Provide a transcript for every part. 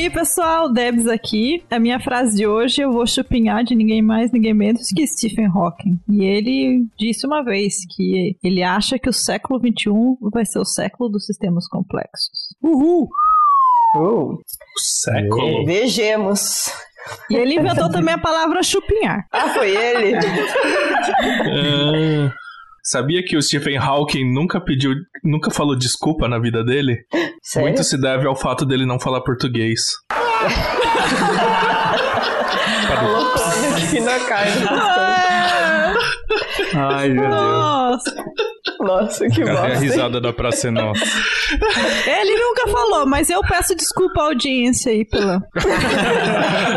E aí, pessoal, Debs aqui. A minha frase de hoje eu vou chupinhar de ninguém mais, ninguém menos que Stephen Hawking. E ele disse uma vez que ele acha que o século XXI vai ser o século dos sistemas complexos. Uhul! Uh, Século. vejamos. E ele inventou também a palavra chupinhar. Ah, foi ele? Ah, sabia que o Stephen Hawking nunca pediu, nunca falou desculpa na vida dele? Sério? Muito se deve ao fato dele não falar português. Aqui na cara. Ai, meu Deus. Nossa! Nossa, que a bosta. hein? risada da Praça é Nossa? Ele nunca falou, mas eu peço desculpa à audiência aí pela.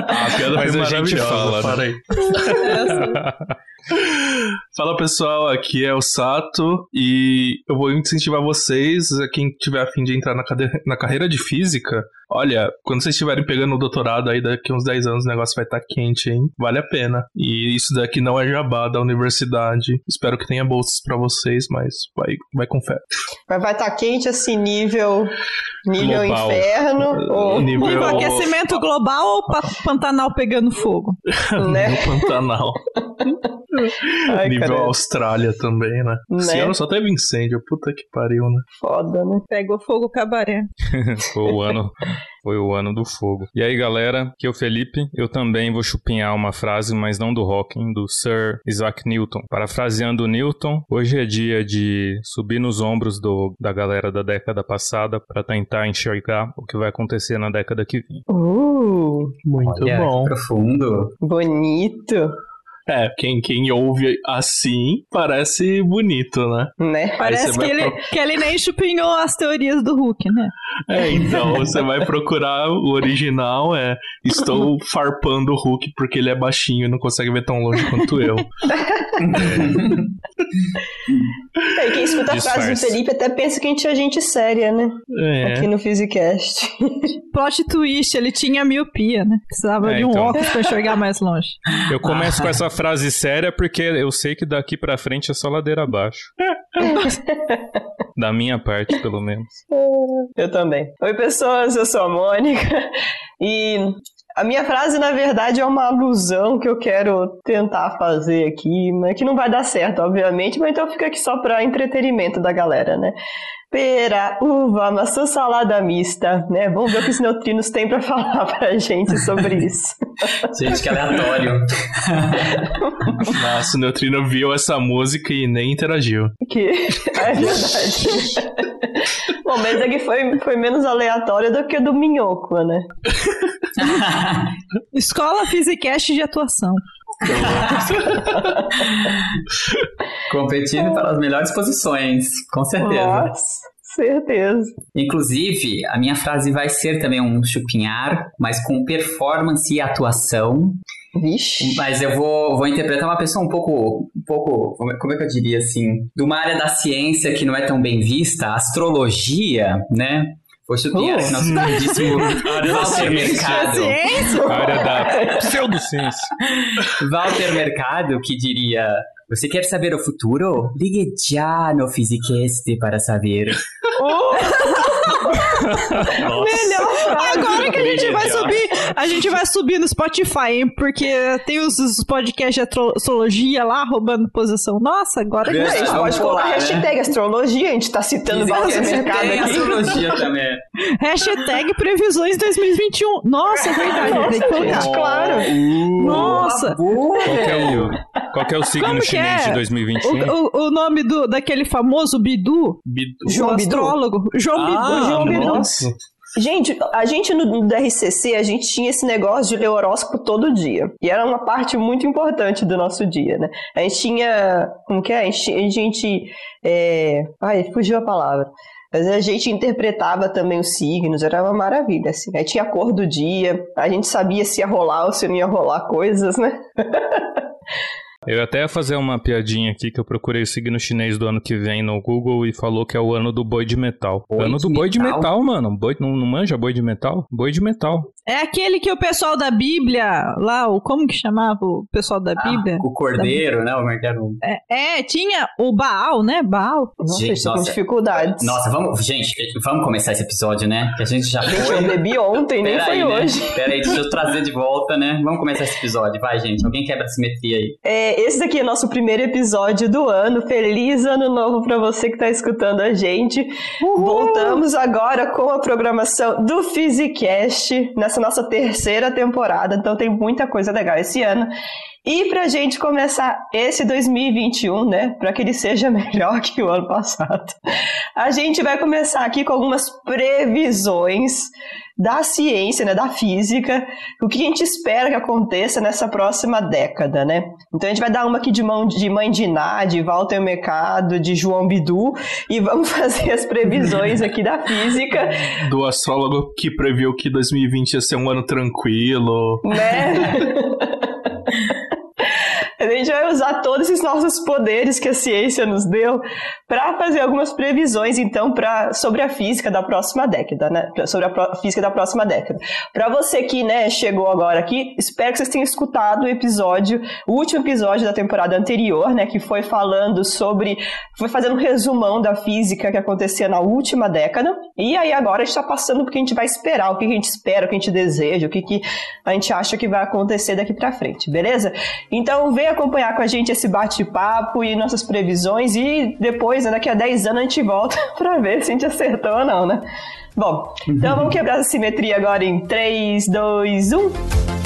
Ah, a piada Mas foi a gente fala, né? para. Fala pessoal, aqui é o Sato e eu vou incentivar vocês, a quem tiver a fim de entrar na, cade- na carreira de física. Olha, quando vocês estiverem pegando o doutorado aí daqui uns 10 anos, o negócio vai estar quente, hein? Vale a pena. E isso daqui não é jabá da universidade. Espero que tenha bolsas pra vocês, mas vai, vai com fé. Mas vai estar quente assim, nível. Nível Global. inferno. Ou, Nível- Nível aquecimento global ou pa- Pantanal pegando fogo? né? No Pantanal. Ai, Nível cara, Austrália também, né? Esse Né? ano só teve incêndio, puta que pariu, né? foda, né? Pegou fogo cabaré. Foi o ano, foi o ano do fogo. E aí, galera, aqui é o Felipe. Eu também vou chupinhar uma frase, mas não do Hawking, do Sir Isaac Newton. Parafraseando o Newton, hoje é dia de subir nos ombros do, da galera da década passada para tentar enxergar o que vai acontecer na década que vem. Uh, Muito Olha, bom. que profundo. bonito. É, quem, quem ouve assim parece bonito, né? Né? Parece que ele, pro- que ele nem chupinhou as teorias do Hulk, né? É, então você vai procurar o original, é estou farpando o Hulk porque ele é baixinho e não consegue ver tão longe quanto eu. É, e quem escuta a frase do Disfarce. Felipe até pensa que a gente é gente séria, né? É. Aqui no Physicast. Plot twist, ele tinha miopia, né? Precisava É, de um então. óculos pra enxergar mais longe. Eu começo com essa frase séria porque eu sei que daqui pra frente é só ladeira abaixo. da minha parte, pelo menos. Eu também. Oi, pessoas, eu sou a Mônica. E a minha frase, na verdade, é uma alusão que eu quero tentar fazer aqui, mas que não vai dar certo, obviamente, mas então fica aqui só para entretenimento da galera, né? Pera, uva, maçã salada mista, né? Vamos ver o que os neutrinos têm para falar pra gente sobre isso. Gente, que aleatório. Nossa, o Neutrino viu essa música e nem interagiu. Que é verdade. Bom, mas aqui foi, foi menos aleatório do que o do Minhoco, né? Escola Physicast de atuação. Competindo pelas melhores posições, com certeza. Nossa, certeza. Inclusive, a minha frase vai ser também um chupinhar, mas com performance e atuação. Vixe. Mas eu vou, vou interpretar uma pessoa um pouco, um pouco, como é- é que eu diria assim, de uma área da ciência que não é tão bem vista, astrologia, né? Vou chupinhar Uh. nosso queridíssimo Walter Mercado. Área da pseudociência. Walter Mercado que diria: Você quer saber o futuro? Ligue já no Physicast para saber. Melhor. Agora que a gente vai subir, a gente vai subir no Spotify, hein? Porque tem os, os podcasts de astro- astrologia lá roubando posição. Nossa, agora que A gente Vamos pode colocar né? hashtag astrologia, a gente tá citando Walter Mercado Tem aqui. astrologia também. Hashtag previsões 2021. Nossa, é verdade. Nossa, gente, claro. Nossa, Qual que é o, qual que é o signo Como chinês é? de o, 2021? o, o nome do, daquele famoso Bidu, Bidu. João o Bidu? astrólogo, João Bidu. Ah, Bidu. nossa. Gente, a gente no, no DRCC, a gente tinha esse negócio de ler horóscopo todo dia. E era uma parte muito importante do nosso dia, né? A gente tinha. Como que é? A gente. A gente é... Ai, fugiu a palavra. Mas a gente interpretava também os signos, era uma maravilha, assim. Aí tinha a cor do dia, a gente sabia se ia rolar ou se não ia rolar coisas, né? Eu até ia fazer uma piadinha aqui que eu procurei o signo chinês do ano que vem no Google e falou que é o ano do boi de metal. Boi ano do boi de metal? metal, mano. Boi, não, não manja boi de metal? Boi de metal. É aquele que o pessoal da Bíblia, lá, o como que chamava o pessoal da Ah, Bíblia? o cordeiro, né? O mercado. É, é, tinha o Baal, né? Baal. Nossa, Gente, estou com nossa. dificuldades. Nossa, vamos, gente, vamos começar esse episódio, né? Que a gente já Gente, foi. eu bebi ontem, nem foi né? hoje. Peraí, deixa eu trazer de volta, né? Vamos começar esse episódio. Vai, gente. Alguém quebra a simetria aí. É, esse daqui é nosso primeiro episódio do ano. Feliz ano novo para você que está escutando a gente. Voltamos agora com a programação do Physicast nessa nossa terceira temporada. Então tem muita coisa legal esse ano. E pra gente começar esse 2021, né, para que ele seja melhor que o ano passado, a gente vai começar aqui com algumas previsões da ciência, né, da física, o que a gente espera que aconteça nessa próxima década, né? Então a gente vai dar uma aqui de mão de mãe de Ná, de Walter Mercado, de João Bidu e vamos fazer as previsões aqui da física, Do astrólogo que previu que 2020 ia ser um ano tranquilo. né? Usar todos esses nossos poderes que a ciência nos deu para fazer algumas previsões, então, pra, sobre a física da próxima década, né? Sobre a física da próxima década. Para você que, né, chegou agora aqui, espero que vocês tenham escutado o episódio, o último episódio da temporada anterior, né, que foi falando sobre, foi fazendo um resumão da física que acontecia na última década. E aí agora a gente está passando porque a gente vai esperar, o que a gente espera, o que a gente deseja, o que, que a gente acha que vai acontecer daqui para frente, beleza? Então vem acompanhar com a gente esse bate-papo e nossas previsões e depois, né, daqui a 10 anos, a gente volta para ver se a gente acertou ou não, né? Bom, então vamos quebrar a simetria agora em um. 3, 2, 1.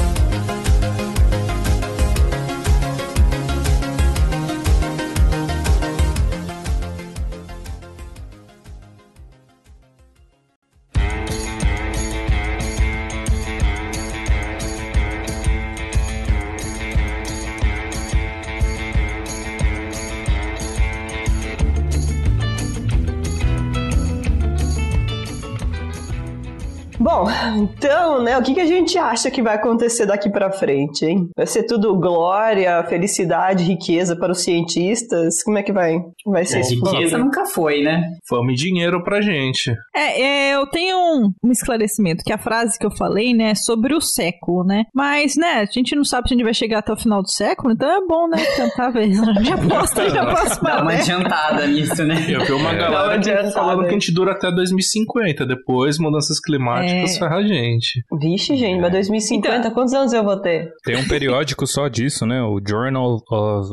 Então, né, o que, que a gente acha que vai acontecer daqui para frente, hein? Vai ser tudo glória, felicidade, riqueza para os cientistas? Como é que vai, vai ser esse Riqueza nunca foi, né? Fome e dinheiro pra gente. É, é, eu tenho um, um esclarecimento, que a frase que eu falei, né, é sobre o século, né? Mas, né, a gente não sabe se a gente vai chegar até o final do século, então é bom, né, tentar ver. Já aposta, já posso Dá uma falar. adiantada nisso, né? Eu vi uma galera que falando que a gente dura até 2050. Depois, mudanças climáticas É. ferra a gente. Vixe, gente, mas 2050, Então- quantos anos eu vou ter? Tem um periódico só disso, né? O Journal of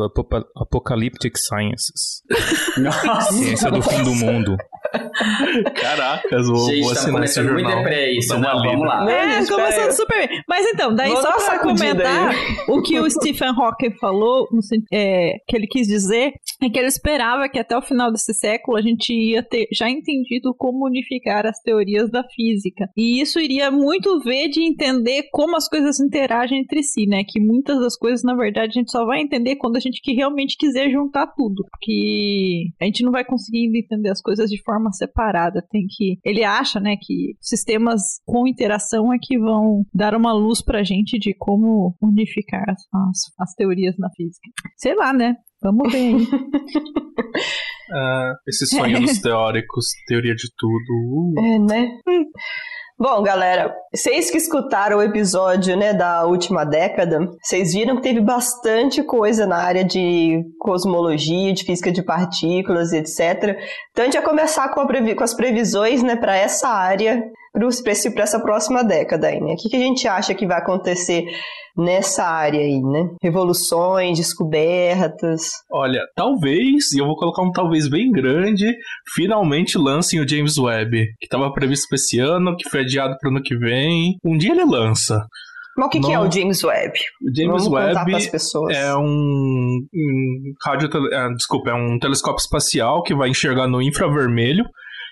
Apocalyptic Sciences. Nossa. Ciência do fim do mundo. Caracas, vou, Gente, vou tá assinar esse começando muito jornal. deprê isso. Não, vamos lida. lá. É, gente, começando super bem. Mas então, daí Vou só sacudida comentar aí. o que o Stephen Hawking falou, no é, que ele quis dizer, é que ele esperava que até o final desse século a gente ia ter já entendido como unificar as teorias da física. E isso iria muito ver de entender como as coisas interagem entre si, né? Que muitas das coisas, na verdade, a gente só vai entender quando a gente que realmente quiser juntar tudo. Porque a gente não vai conseguindo entender as coisas de forma separada. Tem que. Ele acha, né, que sistemas com interação é que vão dar uma luz pra gente de como unificar as, as, as teorias na física. Sei lá, né? Vamos ver. Ah, esse sonho dos teóricos, teoria de tudo. Uh. É, né? Bom, galera, vocês que escutaram o episódio, né, da última década, vocês viram que teve bastante coisa na área de cosmologia, de física de partículas etc. Então a gente vai começar com, previ- com as previsões, né, para essa área, para essa próxima década aí, né? O que, que a gente acha que vai acontecer nessa área aí, né? Revoluções, descobertas. Olha, talvez, e eu vou colocar um talvez bem grande, finalmente lancem o James Webb, que estava previsto para esse ano, que foi adiado para o ano que vem. Um dia ele lança. Mas o que, que é o James Webb? O James Vamos Webb é um, um rádio, é, desculpa, é um telescópio espacial que vai enxergar no infravermelho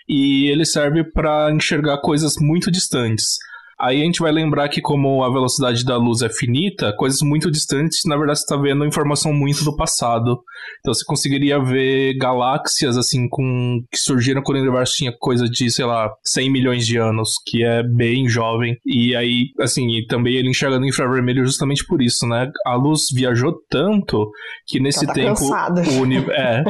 e ele serve para enxergar coisas muito distantes. Aí a gente vai lembrar que como a velocidade da luz é finita, coisas muito distantes, na verdade você está vendo informação muito do passado. Então você conseguiria ver galáxias assim com que surgiram quando o universo tinha coisa de, sei lá, 100 milhões de anos, que é bem jovem. E aí, assim, e também ele enxerga no infravermelho justamente por isso, né? A luz viajou tanto que nesse tá tempo cansada. o universo é,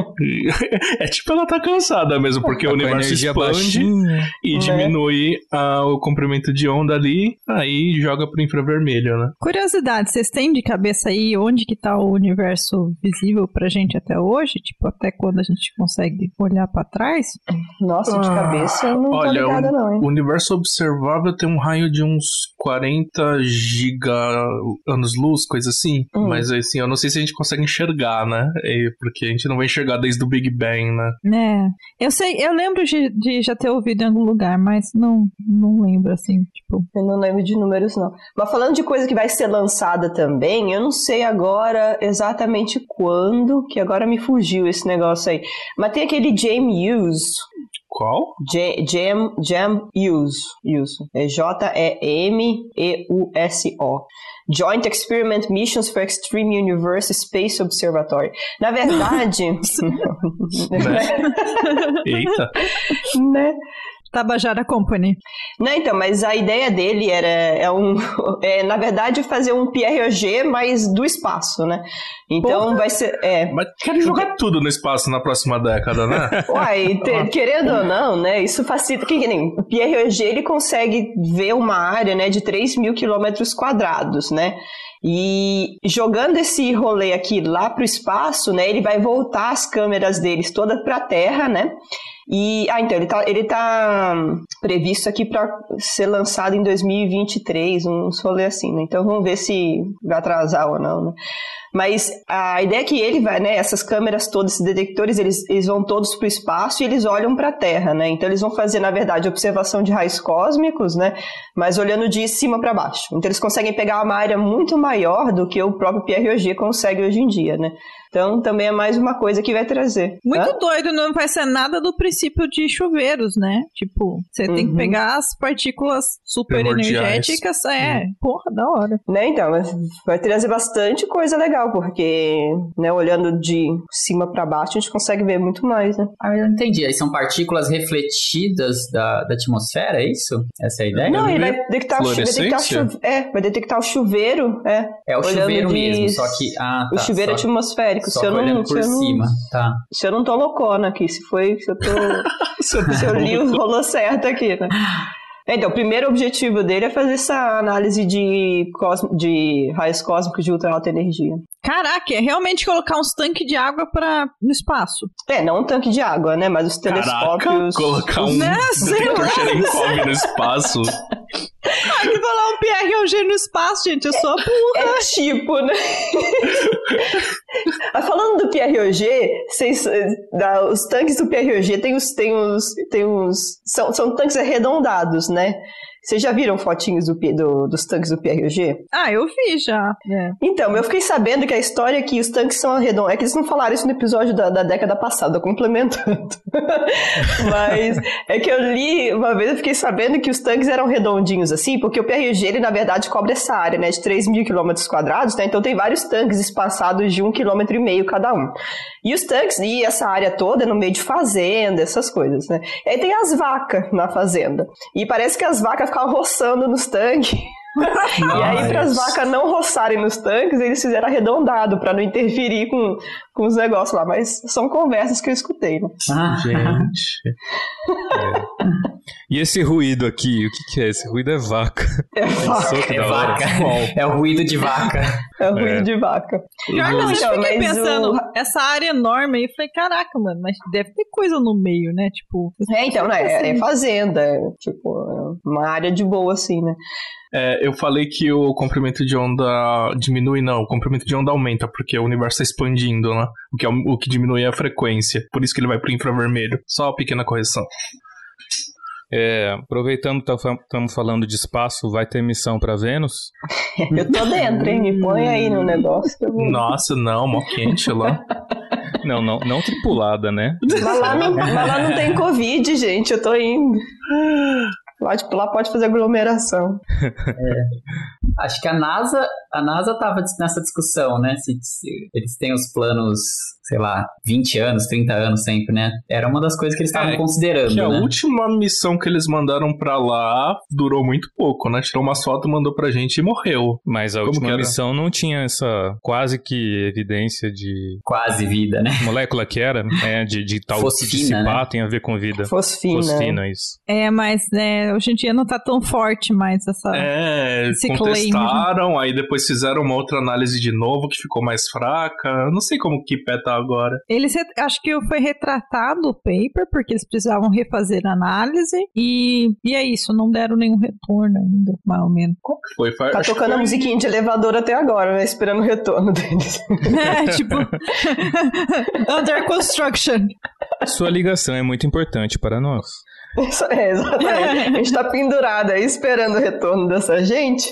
é tipo ela tá cansada mesmo, porque o Tá a universo expande baixinha. e Né? diminui ah, o comprimento de onda ali, aí joga pro infravermelho, né? Curiosidade, vocês têm de cabeça aí onde que tá o universo visível pra gente até hoje? Tipo, até quando a gente consegue olhar pra trás? Nossa, de Ah, cabeça eu não tô olha, ligada não, hein? O universo observável tem um raio de uns 40 giga anos-luz, coisa assim. Hum. Mas assim, eu não sei se a gente consegue enxergar, né? É, porque a gente não vai enxergar desde o Big Bang, né? Né? Eu sei, eu lembro de, de já ter ouvido em algum lugar, mas não, não lembro assim, tipo. Eu não lembro de números, não. Mas falando de coisa que vai ser lançada também, eu não sei agora exatamente quando, que agora me fugiu esse negócio aí. Mas tem aquele Jam Use. Qual? Jam, Jam Use. Use. É J-E-M-E-U-S-O. Joint Experiment Missions for Extreme Universe Space Observatory. Na verdade. Eita. né? Tabajara Company. Não, então, mas a ideia dele era, é um, é, na verdade, fazer um PROG, mas do espaço, né? Então Porra. vai ser. É, Mas quero jogar tudo no espaço na próxima década, né? Uai, te- querendo ou não, né? Isso facilita. Que, que nem o PROG ele consegue ver uma área né, de 3 mil quilômetros quadrados, né? E jogando esse rolê aqui lá para o espaço, né? Ele vai voltar as câmeras deles todas para a Terra, né? E ah, então ele tá, ele tá previsto aqui para ser lançado em 2023, uns rolê assim, né? Então vamos ver se vai atrasar ou não, né? Mas a ideia é que ele vai, né? Essas câmeras todas, esses detectores, eles, eles vão todos para o espaço e eles olham para a Terra, né? Então eles vão fazer, na verdade, observação de raios cósmicos, né? Mas olhando de cima para baixo. Então eles conseguem pegar uma área muito maior do que o próprio PROG consegue hoje em dia, né? Então também é mais uma coisa que vai trazer. Muito Hã? doido, não vai ser nada do princípio de chuveiros, né? Tipo, você tem que Uhum. pegar as partículas super energéticas. É, porra, da hora. Né, então, vai trazer bastante coisa legal, porque, né, olhando de cima para baixo, a gente consegue ver muito mais, né? Ah, eu entendi. Aí são partículas refletidas da, da atmosfera, é isso? Essa é a ideia? Não, ele vai detectar, o vai detectar, o fluorescência? chuve- é, vai detectar o chuveiro, é, É o chuveiro de- mesmo, só que. Ah, o tá, chuveiro só, atmosférico. Só se eu que não, olhando se por eu não, cima. Tá. se eu não tô loucona aqui, se foi, se eu tô, se eu li o rolou certo aqui, né? Então, o primeiro objetivo dele é fazer essa análise de, cosmo, de raios cósmicos de ultra alta energia. Caraca, é realmente colocar uns tanques de água pra, no espaço. É, não um tanque de água, né? Mas os Caraca, telescópios. colocar um Né, sei lá. No espaço. Ah, que falar um PROG no espaço, gente. Eu sou a burra. É tipo, né? Falando do PROG, vocês, eh, da- os tanques do PROG tem os. Tem os, tem os são, são tanques arredondados, né? Vocês já viram fotinhos do, do- dos tanques do PROG? Ah, eu vi já. É. Então, eu fiquei sabendo que a história é que os tanques são arredondados. É que eles não falaram isso no episódio da, da década passada, complementando. Mas é que eu li uma vez, eu fiquei sabendo que os tanques eram redondinhos assim, porque o PRG, ele na verdade cobre essa área, né, de 3 mil quilômetros quadrados, né? Então tem vários tanques espaçados de um quilômetro e meio cada um. E os tanques, e essa área toda é no meio de fazenda, essas coisas, né? E aí tem as vacas na fazenda. E parece que as vacas ficavam roçando nos tanques. E aí, para as vacas não roçarem nos tanques, eles fizeram arredondado para não interferir com, com os negócios lá. Mas são conversas que eu escutei, né? Ah, Gente. E esse ruído aqui, o que, que é? Esse ruído é vaca. É, é da hora? vaca. É o ruído de vaca. é ruído É. de vaca. Pior que eu Então, sempre fiquei pensando, o- essa área enorme aí, eu falei, caraca, mano, mas deve ter coisa no meio, né? Tipo. É, então, né? É, é Assim. fazenda. É, tipo, é uma área de boa, assim, né? É, eu falei que o comprimento de onda diminui, não. O comprimento de onda aumenta, porque o universo está expandindo, né? O que, é o o que diminui é a frequência. Por isso que ele vai pro infravermelho. Só uma pequena correção. é, aproveitando que estamos falando de espaço, vai ter missão pra Vênus? Eu tô dentro, hein? Me põe aí no negócio. Nossa, não, mó quente lá. Não, não, não tripulada, né? Mas lá, não, mas lá não tem Covid, gente. Eu tô indo. Lá, tipo, lá pode fazer aglomeração. Acho que a NASA, a NASA tava nessa discussão, né? Se, se eles têm os planos sei lá, 20 anos, 30 anos sempre, né? Era uma das coisas que eles estavam É, considerando, Que a né? última missão que eles mandaram pra lá durou muito pouco, né? Tirou umas fotos, mandou pra gente e morreu. Mas a Como última missão não tinha essa quase que evidência de Quase vida, né? molécula que era, é, de, de tal Fosfina, dissipar, né? tem a ver com vida. Fosfina. Fosfina, isso. É, mas né, hoje em dia não tá tão forte mais essa. É, Esse contestaram, aí depois fizeram uma outra análise de novo que ficou mais fraca. Eu Não sei como que pé tá agora. Eles acho que foi retratado o paper, porque eles precisavam refazer a análise, e, e é isso, não deram nenhum retorno ainda, mais ou menos. Qual que foi? Foi- Tá acho que tocando a foi- musiquinha de elevador até agora, né? Esperando o retorno deles. É, tipo. Under construction. Sua ligação é muito importante para nós. Isso- É, exatamente. A gente tá pendurado aí esperando o retorno dessa gente.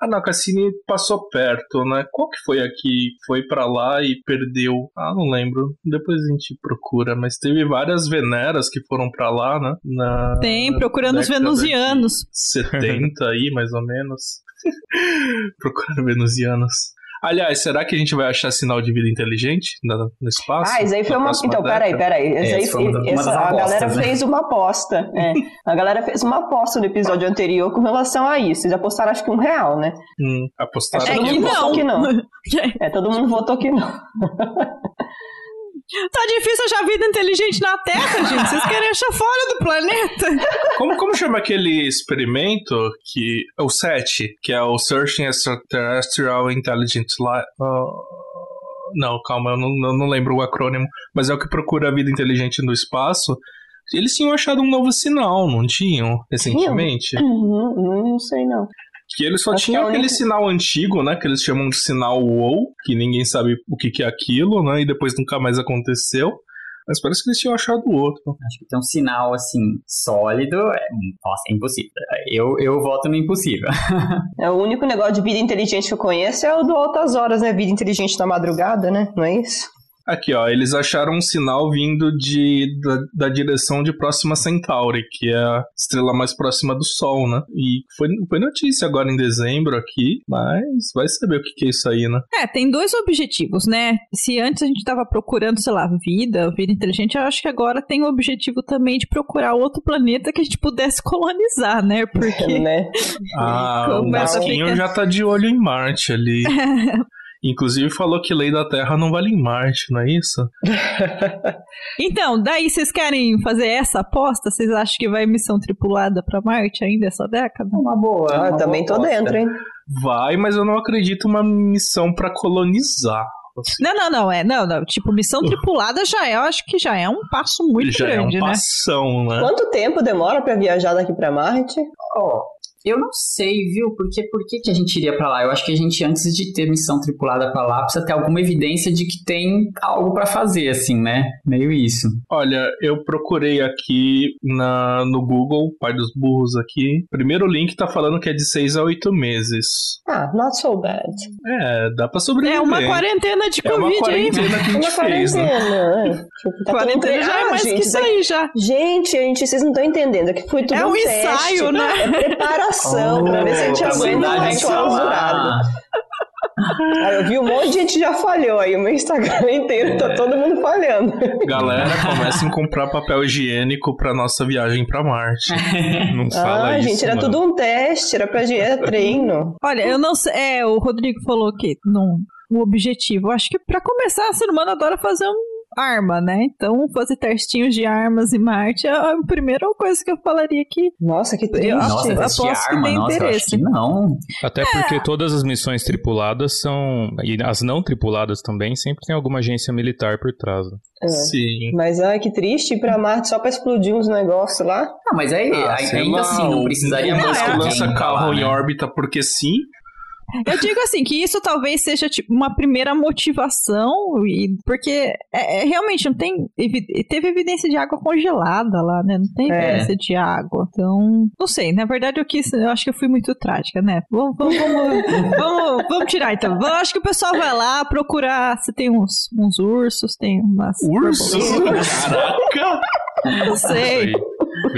Ah, a Cassini passou perto, né? Qual que foi a que foi pra lá e perdeu? Ah, não lembro. Depois a gente procura. Mas teve várias Veneras que foram pra lá, né? Na Tem, procurando os venusianos. 70 aí, mais ou menos. procurando venusianos. Aliás, será que a gente vai achar sinal de vida inteligente no espaço? Ah, isso aí foi uma. Então, peraí, década? peraí. Essa É, aí, isso foi uma uma essa- das a apostas, galera né? fez uma aposta. é. A galera fez uma aposta no episódio anterior com relação a isso. Eles apostaram acho que um real, né? Hum, apostaram É É todo que mundo não. votou que não. É, todo mundo votou que não. Tá difícil achar vida inteligente na Terra, gente. Vocês querem achar fora do planeta? Como, como chama aquele experimento que. O SET, que é o Searching Extraterrestrial Intelligent Life. não, calma, eu não, eu não lembro o acrônimo, mas é o que procura a vida inteligente no espaço. Eles tinham achado um novo sinal, não tinham? Recentemente? Uhum, não sei não. Que eles só Acho que tinham a única- aquele sinal antigo, né? Que eles chamam de sinal WOW, que ninguém sabe o que, que é aquilo, né? E depois nunca mais aconteceu. Mas parece que eles tinham achado outro. Acho que tem um sinal, assim, sólido. É, nossa, é impossível. Eu, eu voto no impossível. É, o único negócio de vida inteligente que eu conheço é o do Altas Horas, né? Vida inteligente na madrugada, né? Não é isso? Aqui, ó, eles acharam um sinal vindo de, da, da direção de Próxima Centauri, que é a estrela mais próxima do Sol, né? E foi, foi notícia agora em dezembro aqui, mas vai saber o que, que é isso aí, né? É, tem dois objetivos, né? Se antes a gente tava procurando, sei lá, vida, vida inteligente, eu acho que agora tem o objetivo também de procurar outro planeta que a gente pudesse colonizar, né? Porque. né? Ah, o Começa a Masquinho ficar- já tá de olho em Marte ali. Inclusive falou que lei da Terra não vale em Marte, não é isso? Então, daí vocês querem fazer essa aposta? Vocês acham que vai missão tripulada pra Marte ainda essa década? Uma boa. Ah, eu também boa tô aposta. dentro, hein? Vai, mas eu não acredito uma missão pra colonizar. Assim, Não, não, não, é. Não, não. Tipo, missão tripulada já é, eu acho que já é um passo muito já grande, é um né? passão, né? Quanto tempo demora pra viajar daqui pra Marte? Ó, eu não sei, viu? Porque por que, que a gente iria pra lá? Eu acho que a gente, antes de ter missão tripulada pra lá, precisa ter alguma evidência de que tem algo pra fazer, assim, né? Meio isso. Olha, eu procurei aqui na, no Google, pai dos burros aqui. Primeiro link tá falando que é de 6 a 8 meses. Ah, not so bad. É, dá pra sobreviver. É uma quarentena de É uma aí. quarentena que a gente Uma fez, né? quarentena, né? Tipo, tá Quarentena tudo- já é Ah, mais gente, que isso aí já. Gente, gente, vocês não estão entendendo. Que foi tudo É um teste. ensaio, né? É preparação pra ver se a gente aguenta mandar o a nosso gente falar. usurado. Ah, eu vi um monte de gente já falhou aí. O meu Instagram inteiro tá todo mundo falhando. Galera, comecem a comprar papel higiênico pra nossa viagem pra Marte. Não fala ah, isso, gente, era mano. tudo um teste, era pra era treino. Olha, eu não sei. É, o Rodrigo falou que não. O objetivo. Eu acho que pra começar, o ser humano adora fazer um arma, né? Então, fazer testinhos de armas em Marte é a primeira coisa que eu falaria que. Nossa, que triste. Eu Nossa, que- de aposto que arma, tem nossa, eu interesse. que não. Até porque todas as missões tripuladas são. E as não tripuladas também sempre tem alguma agência militar por trás. né? É. Sim. Mas ai, que triste ir pra Marte só pra explodir uns negócios lá. Ah, mas aí, Ah, ainda lá, assim, não precisaria mais Musk que lança carro lá, em né? órbita porque sim. Eu digo assim, que isso talvez seja tipo, uma primeira motivação, e, porque é, é, realmente não tem. Teve evidência de água congelada lá, né? Não tem É. evidência de água. Então, não sei. Na verdade, eu quis. Eu acho que eu fui muito trágica, né? Vamos, vamos, vamos, vamos, vamos tirar então. Eu acho que o pessoal vai lá procurar se tem uns, uns ursos, tem umas. Urso? borboletas. Caraca! Não sei.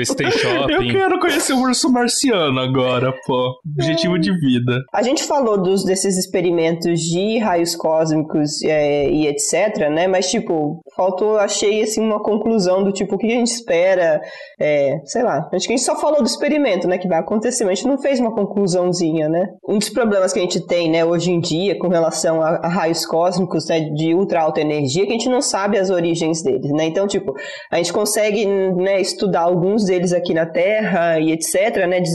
Se tem Eu shopping. quero conhecer o urso marciano agora, pô. Objetivo de vida. A gente falou dos, desses experimentos de raios cósmicos é, e etc, né? Mas, tipo, faltou, achei, assim, uma conclusão do tipo, o que a gente espera, é, sei lá. Acho que a gente só falou do experimento, né, que vai acontecer, mas a gente não fez uma conclusãozinha, né? Um dos problemas que a gente tem, né, hoje em dia, com relação a, a raios cósmicos, né, de ultra alta energia, é que a gente não sabe as origens deles, né? Então, tipo, a gente consegue, né, estudar alguns deles aqui na Terra e etc, né, de-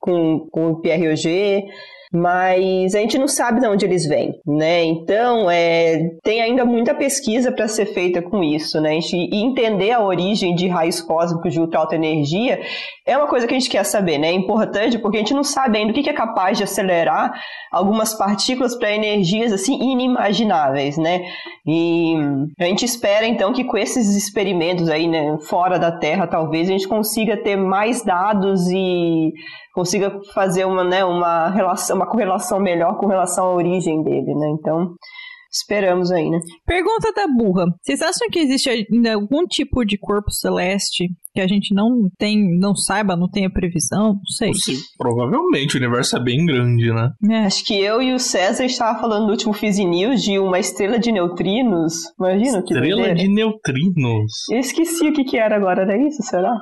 com, com o PROG, mas a gente não sabe de onde eles vêm, né? Então, é, tem ainda muita pesquisa para ser feita com isso, né? A gente, entender a origem de raios cósmicos de ultra alta energia é uma coisa que a gente quer saber, né? É importante porque a gente não sabe ainda o que é capaz de acelerar algumas partículas para energias assim inimagináveis, né? E a gente espera então que com esses experimentos aí, né, fora da Terra, talvez a gente consiga ter mais dados e consiga fazer uma, né, uma relação, uma correlação melhor com relação à origem dele, né? Então, esperamos aí, né? Pergunta da burra. Vocês acham que existe ainda algum tipo de corpo celeste que a gente não tem, não saiba, não tenha previsão? Não sei. Sim, provavelmente, o universo é bem grande, né? É. Acho que eu e o César estava falando no último Fizz News de uma estrela de neutrinos. Imagina que Estrela doideira. de neutrinos. Eu esqueci o que, que era agora, era isso? Será?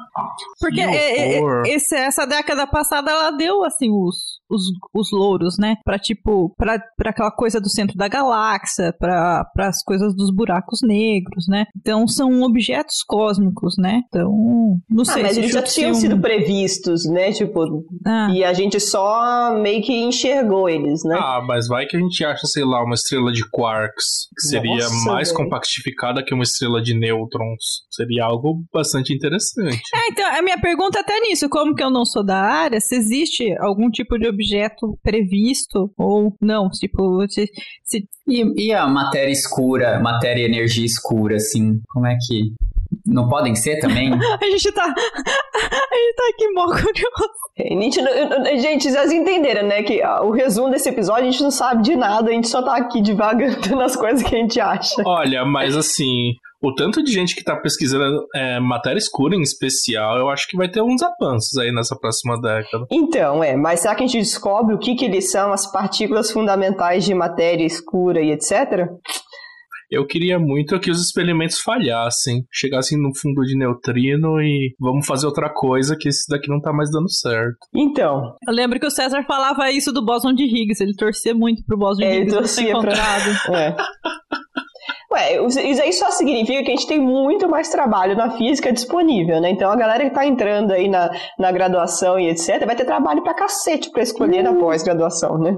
Porque Que é, é, horror. esse- essa década passada ela deu assim os, os, os louros, né? Pra tipo, pra, pra aquela coisa do centro da galáxia, pra, as coisas dos buracos negros, né? Então são objetos cósmicos, né? Então, não Ah, sei mas se eles já tinham um- sido previstos, né? Tipo, Ah, e a gente só meio que enxergou eles, né? Ah, mas vai que a gente acha, sei lá, uma estrela de quarks, que seria Nossa, mais velho. compactificada que uma estrela de nêutrons. Seria algo bastante interessante. É, então, a minha pergunta é até nisso, como que eu não sou da área, se existe algum tipo de objeto previsto ou não, tipo, se, se- E, e a matéria escura, matéria e energia escura, assim, como é que. Não podem ser também? a gente tá, a gente tá aqui mó curioso. É, gente, vocês entenderam, né? Que ah, o resumo desse episódio a gente não sabe de nada, a gente só tá aqui divagando nas coisas que a gente acha. Olha, mas assim, o tanto de gente que tá pesquisando é, matéria escura em especial, eu acho que vai ter uns avanços aí nessa próxima década. Então, é, mas será que a gente descobre o que, que eles são, as partículas fundamentais de matéria escura e etc? Eu queria muito que os experimentos falhassem, chegassem no fundo de neutrino e vamos fazer outra coisa que esse daqui não tá mais dando certo. Então, Eu lembro que o César falava isso do bóson de Higgs, ele torcia muito pro bóson de É, ele Higgs não ser torcia pra- encontrado. é. Ué, isso aí só significa que a gente tem muito mais trabalho na física disponível, né? Então a galera que tá entrando aí na, na graduação e etc. vai ter trabalho pra cacete pra escolher na pós-graduação, né?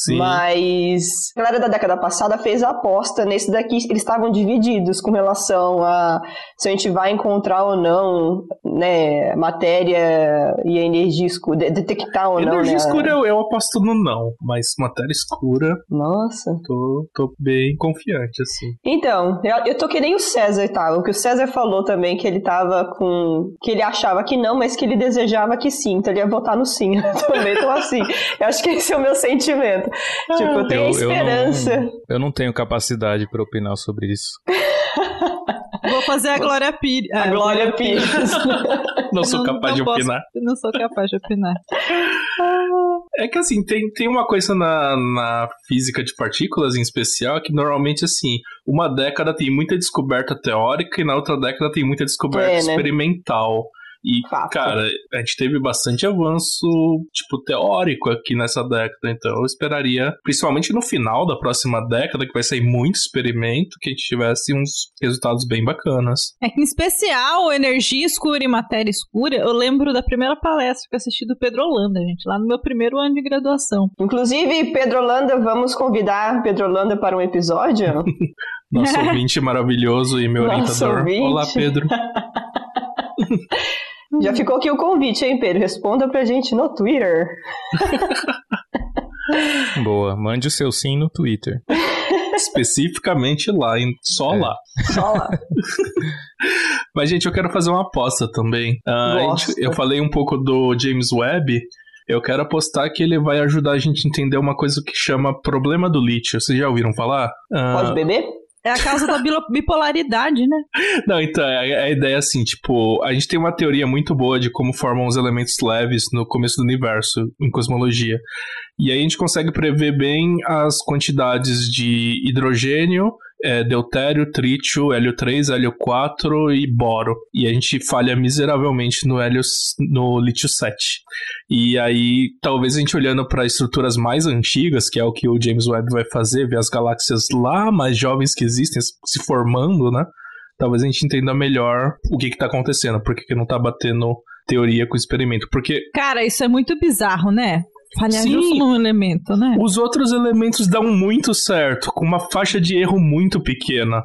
Sim. Mas a galera da década passada fez a aposta nesse daqui. Eles estavam divididos com relação a se a gente vai encontrar ou não né, matéria e a energia escura, de- detectar ou não. Energia né? escura eu, eu aposto no não, mas matéria escura Nossa. tô, tô bem confiante, assim. Então, eu, eu tô que nem o César tava. O que o César falou também, que ele tava com. que ele achava que não, mas que ele desejava que sim. Então ele ia votar no sim. Também tô assim. Eu acho que esse é o meu sentimento. Tipo, eu tenho a Eu- eu esperança. não, eu não tenho capacidade para opinar sobre isso. Vou fazer a Glória Pires. A Glória Pires. Não sou capaz de posso- opinar. Não sou capaz de opinar. É que assim, tem, tem uma coisa na, na física de partículas em especial que normalmente assim, uma década tem muita descoberta teórica e na outra década tem muita descoberta É, né? experimental. E, Fato. cara, a gente teve bastante avanço, tipo, teórico aqui nessa década, então eu esperaria, principalmente no final da próxima década, que vai sair muito experimento, que a gente tivesse uns resultados bem bacanas. É que, em especial, energia escura e matéria escura, eu lembro da primeira palestra que eu assisti do Pedro Holanda, gente, lá no meu primeiro ano de graduação. Inclusive, Pedro Holanda, vamos convidar Pedro Holanda para um episódio? Nosso ouvinte maravilhoso e meu Nosso orientador. ouvinte. Olá, Pedro. Já ficou aqui o convite, hein, Pedro? Responda pra gente no Twitter. Boa, mande o seu sim no Twitter. Especificamente lá, só É. lá. Só lá. Mas, gente, eu quero fazer uma aposta também. A gente- eu falei um pouco do James Webb. Eu quero apostar que ele vai ajudar a gente a entender uma coisa que chama problema do lítio. Vocês já ouviram falar? Ah, Pode beber? É a causa da bipolaridade, né? Não, então, a, a ideia é assim, tipo, a gente tem uma teoria muito boa de como formam os elementos leves no começo do universo, em cosmologia. E aí a gente consegue prever bem as quantidades de hidrogênio, é, deutério, trítio, hélio 3, hélio 4 e boro. E a gente falha miseravelmente no hélio no lítio 7. E aí, talvez a gente olhando para estruturas mais antigas, que é o que o James Webb vai fazer, ver as galáxias lá mais jovens que existem se formando, né? Talvez a gente entenda melhor o que está acontecendo, por que não está batendo teoria com experimento. Porque. Cara, isso é muito bizarro, né? Falhar Sim, justo num elemento, né? Os outros elementos dão muito certo, com uma faixa de erro muito pequena.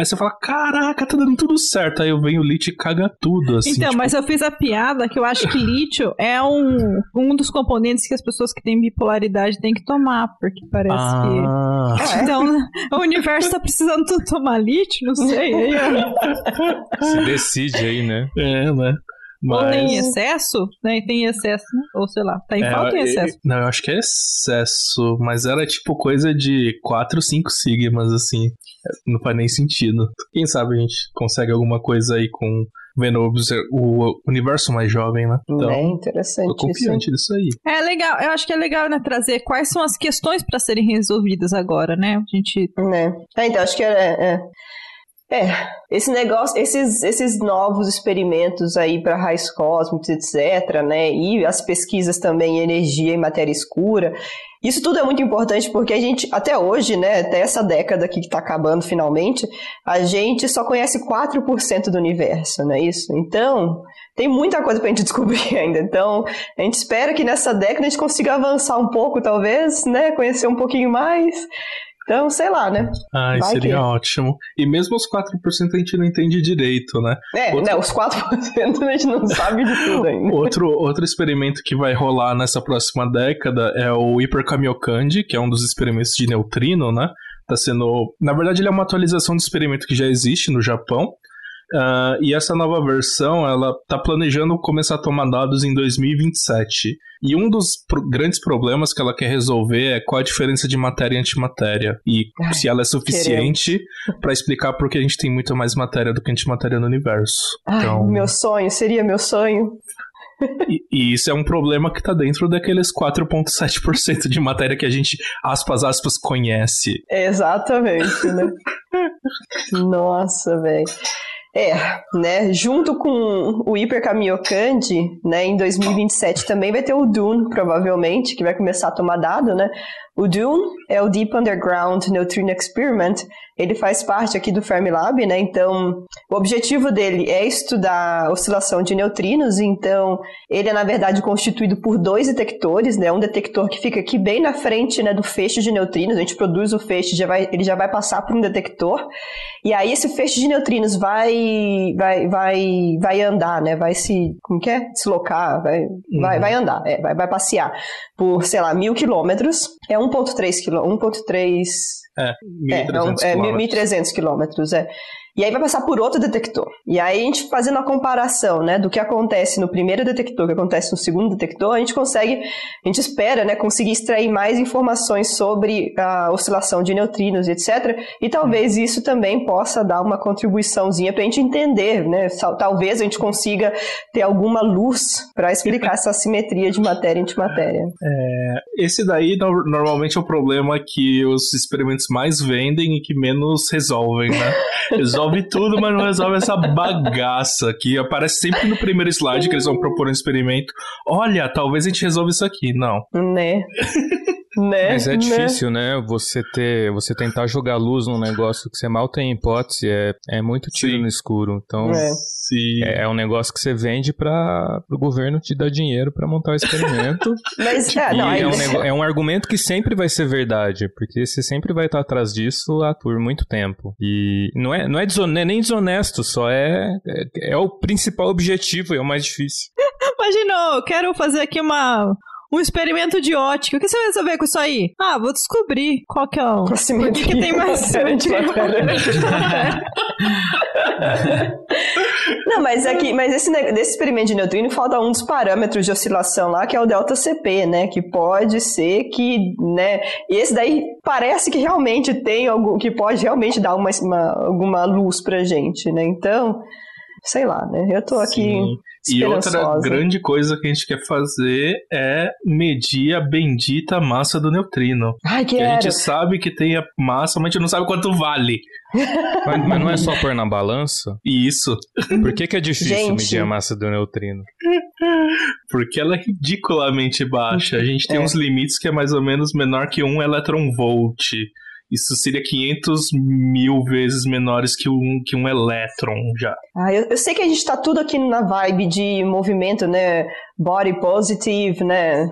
Aí você fala, caraca, tá dando tudo certo. Aí eu venho o lítio e caga tudo, assim. Então, tipo... mas eu fiz a piada que eu acho que lítio é um, um dos componentes que as pessoas que têm bipolaridade têm que tomar, porque parece ah. que... Então, o universo tá precisando tomar lítio, não sei. Aí, Se decide aí, né? É, né? Mas... Ou tem excesso, né? Tem excesso, ou sei lá, tá em é, falta ou em excesso? Não, eu acho que é excesso, mas era tipo coisa de 4, 5 sigmas, assim. Não faz nem sentido. Quem sabe a gente consegue alguma coisa aí com vendo o universo mais jovem, né? Então, é interessante. Tô confiante disso aí. É legal, eu acho que é legal, né, trazer quais são as questões para serem resolvidas agora, né? A gente. É. é então, acho que é, é. É, esse negócio, esses, esses novos experimentos aí para raios cósmicos, etc., né, e as pesquisas também em energia e matéria escura, isso tudo é muito importante porque a gente, até hoje, né, até essa década aqui que está acabando finalmente, a gente só conhece 4% do universo, não é isso? Então, tem muita coisa para a gente descobrir ainda. Então, a gente espera que nessa década a gente consiga avançar um pouco, talvez, né, conhecer um pouquinho mais. Então, sei lá, né? Ai, Vai seria que... ótimo. E mesmo os 4% a gente não entende direito, né? É, outro... né, os 4% a gente não sabe de tudo ainda. outro, outro experimento que vai rolar nessa próxima década é o Hiperkamiokande, que é um dos experimentos de neutrino, né? Tá sendo. Na verdade, ele é uma atualização do experimento que já existe no Japão. Uh, e essa nova versão, ela tá planejando começar a tomar dados em 2027. E um dos pro grandes problemas que ela quer resolver é qual a diferença de matéria e antimatéria. E Ai, se ela é suficiente para explicar por que a gente tem muito mais matéria do que antimatéria no universo. Ai, então... meu sonho, seria meu sonho. E, e, isso é um problema que tá dentro daqueles 4,7% de matéria que a gente, aspas, aspas, conhece. Exatamente, né? Nossa, velho. É, né, junto com o Hiper Kamiokande, né, em 2027 também vai ter o Dune, provavelmente, que vai começar a tomar dado, né, o Dune é o Deep Underground Neutrino Experiment. Ele faz parte aqui do Fermilab, né? Então, o objetivo dele é estudar a oscilação de neutrinos. Então, ele é, na verdade, constituído por dois detectores, né? Um detector que fica aqui bem na frente né, do feixe de neutrinos. A gente produz o feixe, já vai, ele já vai passar por um detector. E aí, esse feixe de neutrinos vai, vai, vai, vai andar, né? Vai se, como que é? Deslocar, vai, uhum. vai, vai andar, é, vai, vai passear por, sei lá, mil quilômetros. É um 1.3 quilômetros. 1.3 é, 1.300 é, é, 1.300 quilômetros, é. E aí vai passar por outro detector. E aí a gente fazendo a comparação, né, do que acontece no primeiro detector, que acontece no segundo detector, a gente consegue, a gente espera, né, conseguir extrair mais informações sobre a oscilação de neutrinos e etc. E talvez isso também possa dar uma contribuiçãozinha para a gente entender, né, talvez a gente consiga ter alguma luz para explicar essa simetria de matéria e antimatéria. É, esse daí normalmente é o problema que os experimentos mais vendem e que menos resolvem, né? resolve tudo, mas não resolve essa bagaça que aparece sempre no primeiro slide que eles vão propor um experimento. Olha, talvez a gente resolva isso aqui. Não. Né? Né? Mas é né? difícil, né? Você ter, você tentar jogar luz num negócio que você mal tem hipótese, é, é muito tiro Sim. no escuro. Então, é. é. é um negócio que você vende para o governo te dar dinheiro para montar o experimento. Mas, é, não, é, um é um argumento que sempre vai ser verdade, porque você sempre vai estar atrás disso por muito tempo. E não é, não é, é nem desonesto, só é, é, é o principal objetivo e é o mais difícil. Imagina, eu quero fazer aqui uma um experimento de ótica. O que você vai resolver com isso aí? Ah, vou descobrir qual que é o... Por que, que tem mais... Não, mas aqui, mas esse desse experimento de neutrino falta um dos parâmetros de oscilação lá, que é o delta CP, né? Que pode ser que, né? Esse daí parece que realmente tem algum, que pode realmente dar uma, uma alguma luz pra gente, né? Então, sei lá, né? Eu tô aqui. Sim. E outra grande coisa que a gente quer fazer é medir a bendita massa do neutrino. Ai, que, que a gente sabe que tem a massa, mas a gente não sabe quanto vale. Mas, mas, não é só pôr na balança? Isso. Por que, que é difícil gente. medir a massa do neutrino? Porque ela é ridiculamente baixa. A gente tem é. uns limites que é mais ou menos menor que um electron-volt. Isso seria 500 mil vezes menores que um, que um elétron já. Ah, eu, eu sei que a gente tá tudo aqui na vibe de movimento, né? Body positive, né?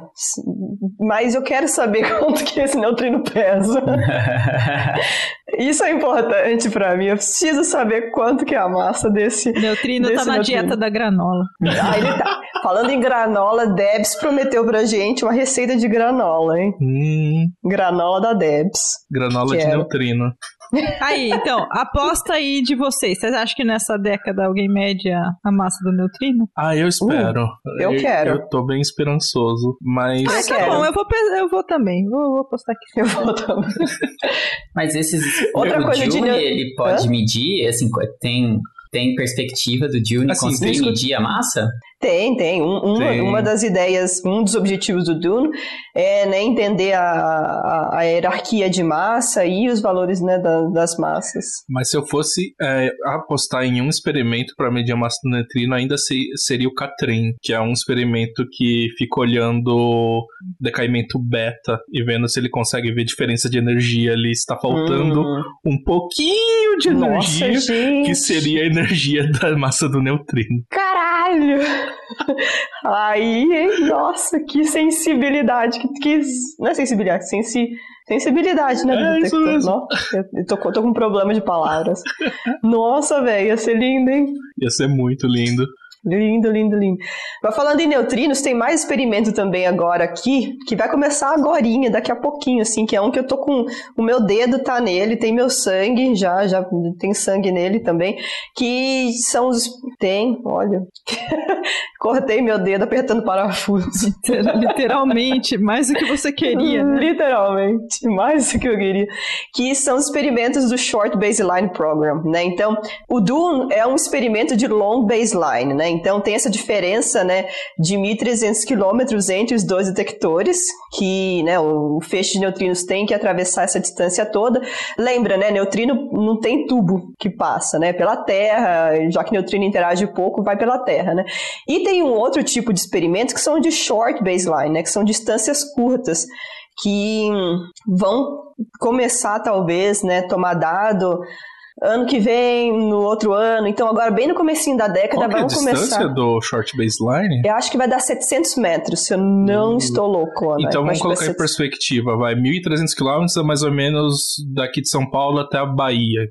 Mas eu quero saber quanto que esse neutrino pesa. Isso é importante para mim. Eu preciso saber quanto que é a massa desse neutrino. Tá desse tá na neutrino. dieta da granola. Ah, ele tá. Falando em granola, Debs prometeu pra gente uma receita de granola, hein? Hum. Granola da Debs. Granola de neutrino. Aí, então, aposta aí de vocês. Vocês acham que nessa década alguém mede a, a massa do neutrino? Ah, eu espero. Uh, eu, eu, quero. Eu tô bem esperançoso, mas... Ah, tá bom, eu vou, eu vou também. Vou, vou apostar aqui. Eu vou também. mas esses... Outra o coisa June, de... ele pode Hã? medir, assim, tem... Tem perspectiva do Dune assim, conseguir medir a massa? Tem, tem. Um, uma, tem. uma das ideias, um dos objetivos do Dune é né, entender a, a, a, hierarquia de massa e os valores né, da, das massas. Mas se eu fosse é, apostar em um experimento para medir a massa do neutrino, ainda se, seria o Catrin, que é um experimento que fica olhando decaimento beta e vendo se ele consegue ver diferença de energia ali, está faltando hum. um pouquinho de energia, Nossa, que seria a energia da massa do neutrino. Caralho! Aí, nossa, que sensibilidade. Que, que, não é sensibilidade, sensi, sensibilidade, né? É isso mesmo. eu tô, tô com um problema de palavras. nossa, velho, ia ser lindo, hein? Ia ser muito lindo. Lindo, lindo, lindo. Mas falando em neutrinos, tem mais experimento também agora aqui, que vai começar agora, daqui a pouquinho, assim, que é um que eu tô com. O meu dedo tá nele, tem meu sangue, já, já tem sangue nele também. Que são os. Tem, olha. Cortei meu dedo apertando parafuso. Literalmente, mais do que você queria, né? Literalmente, mais do que eu queria. Que são os experimentos do Short Baseline Program, né? Então, o Dune é um experimento de long baseline, né? Então tem essa diferença, né, de 1.300 quilômetros entre os dois detectores, que, né, o feixe de neutrinos tem que atravessar essa distância toda. Lembra, né, neutrino não tem tubo que passa, né, pela Terra, já que neutrino interage pouco, vai pela Terra, né. E tem um outro tipo de experimentos que são de short baseline, né, que são distâncias curtas, que vão começar talvez, né, tomar dado ano que vem, no outro ano. Então, agora, bem no comecinho da década, Qual vamos começar. a distância do short baseline? Eu acho que vai dar 700 metros, se eu não uh, estou louco. Né? Então, vamos colocar em perspectiva. Vai 1.300 quilômetros, é mais ou menos daqui de São Paulo até a Bahia.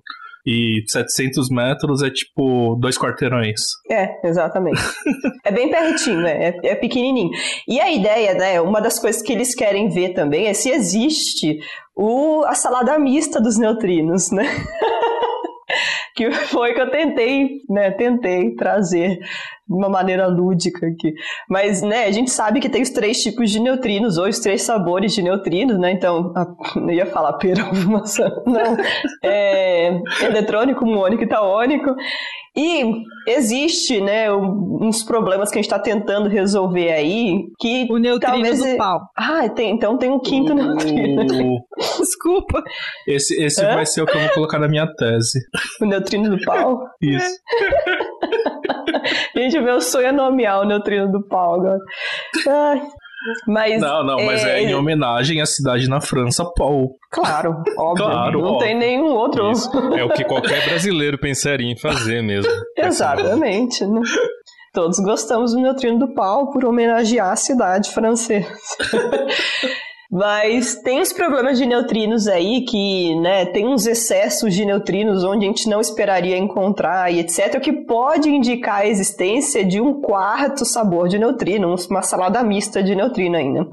E 700 metros é tipo dois quarteirões. É, exatamente. é bem pertinho, né? É, é pequenininho. E a ideia, né? Uma das coisas que eles querem ver também é se existe o, a salada mista dos neutrinos, né? que foi que eu tentei, né, tentei trazer uma maneira lúdica aqui. Mas, né, a gente sabe que tem os três tipos de neutrinos, ou os três sabores de neutrinos, né, então, a, eu ia falar pera, maçã, não, é, eletrônico, muônico e taônico, e existe, né, uns problemas que a gente está tentando resolver aí, que o neutrino talvez... do pau. Ah, tem, então tem um quinto o... neutrino. Desculpa. Esse, esse vai ser o que eu vou colocar na minha tese. O neutrino do pau? Isso. gente, meu sonho é nomear o neutrino do pau agora. Ai. Mas, não, não, mas é... é... em homenagem à cidade na França, Paul. Claro, óbvio. Claro, não óbvio. tem nenhum outro. Isso. É o que qualquer brasileiro pensaria em fazer mesmo. Exatamente. Né? Todos gostamos do neutrino do Paul por homenagear a cidade francesa. Mas tem os problemas de neutrinos aí que, né, tem uns excessos de neutrinos onde a gente não esperaria encontrar e etc, que pode indicar a existência de um quarto sabor de neutrino, uma salada mista de neutrino ainda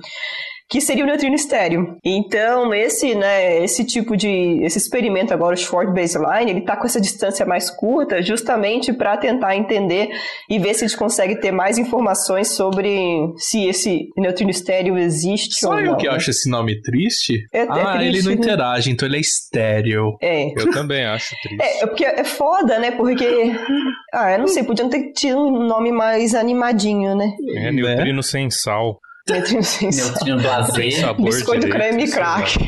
que seria o neutrino estéreo. Então, esse, né, esse tipo de esse experimento agora o short baseline, ele está com essa distância mais curta, justamente para tentar entender e ver se a gente consegue ter mais informações sobre se esse neutrino estéreo existe Só ou não. eu que né? acho esse nome triste? É- é ah, ele triste, não né? interage, então ele é estéreo. É. Eu também acho triste. É, é porque é foda, né? Porque. Ah, eu não sei, podiam ter tido um nome mais animadinho, né? É neutrino sem sal, Neutrino sem sem sabor Biscoito direito, creme e crack.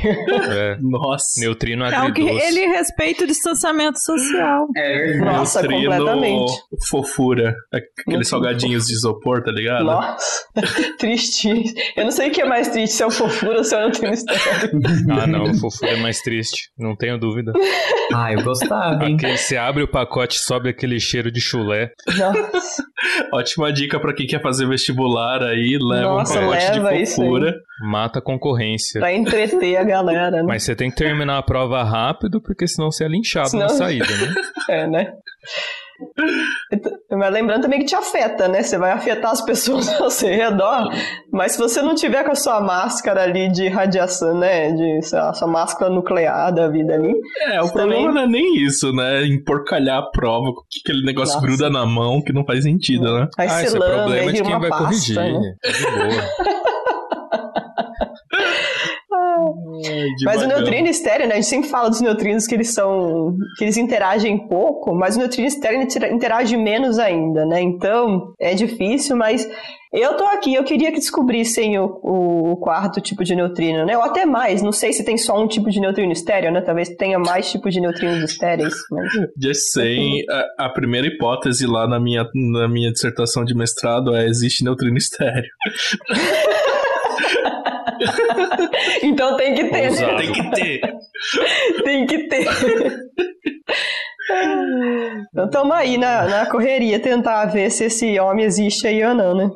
É, Nossa. neutrino É o que agridoce. ele respeita o distanciamento social. É verdade. Nossa, Neutrino completamente. Fofura. Aqueles Neutrino salgadinhos de isopor, tá ligado? Nossa, triste. Eu não sei o que é mais triste, se é o fofura ou se é o neutrino estéreo. Ah, não, fofura é mais triste, não tenho dúvida. Ah, eu gostava, hein? Aquele, você abre o pacote, sobe aquele cheiro de chulé. Nossa, Ótima dica pra quem quer fazer vestibular aí. Leva Nossa, um pacote de fofura. Mata a concorrência. pra entreter a galera, né? Mas você tem que terminar a prova rápido, porque senão você é linchado Senão- na saída, né? É, né? Mas lembrando também que te afeta, né? Você vai afetar as pessoas ao seu redor, mas se você não tiver com a sua máscara ali de radiação, né? De, sei lá, sua máscara nuclear da vida ali. É, o problema também- não é nem isso, né? Emporcalhar a prova, que aquele negócio Nossa. gruda na mão, que não faz sentido, né? Aí ah, você esse é problema aí de quem uma vai pasta, corrigir. né? É de boa. Mas o neutrino estéreo, né? A gente sempre fala dos neutrinos que eles são. que eles interagem pouco, mas o neutrino estéreo interage menos ainda, né? Então é difícil, mas eu tô aqui, eu queria que descobrissem o, o- o quarto tipo de neutrino, né? Ou até mais, não sei se tem só um tipo de neutrino estéreo, né? Talvez tenha mais tipos de neutrinos estéreis, mas. Just saying, a, a primeira hipótese lá na minha, na minha dissertação de mestrado é existe neutrino estéreo. Então tem que ter, né? Tem que ter. Tem que ter. Então tamo aí na, na correria tentar ver se esse homem existe aí ou não, né?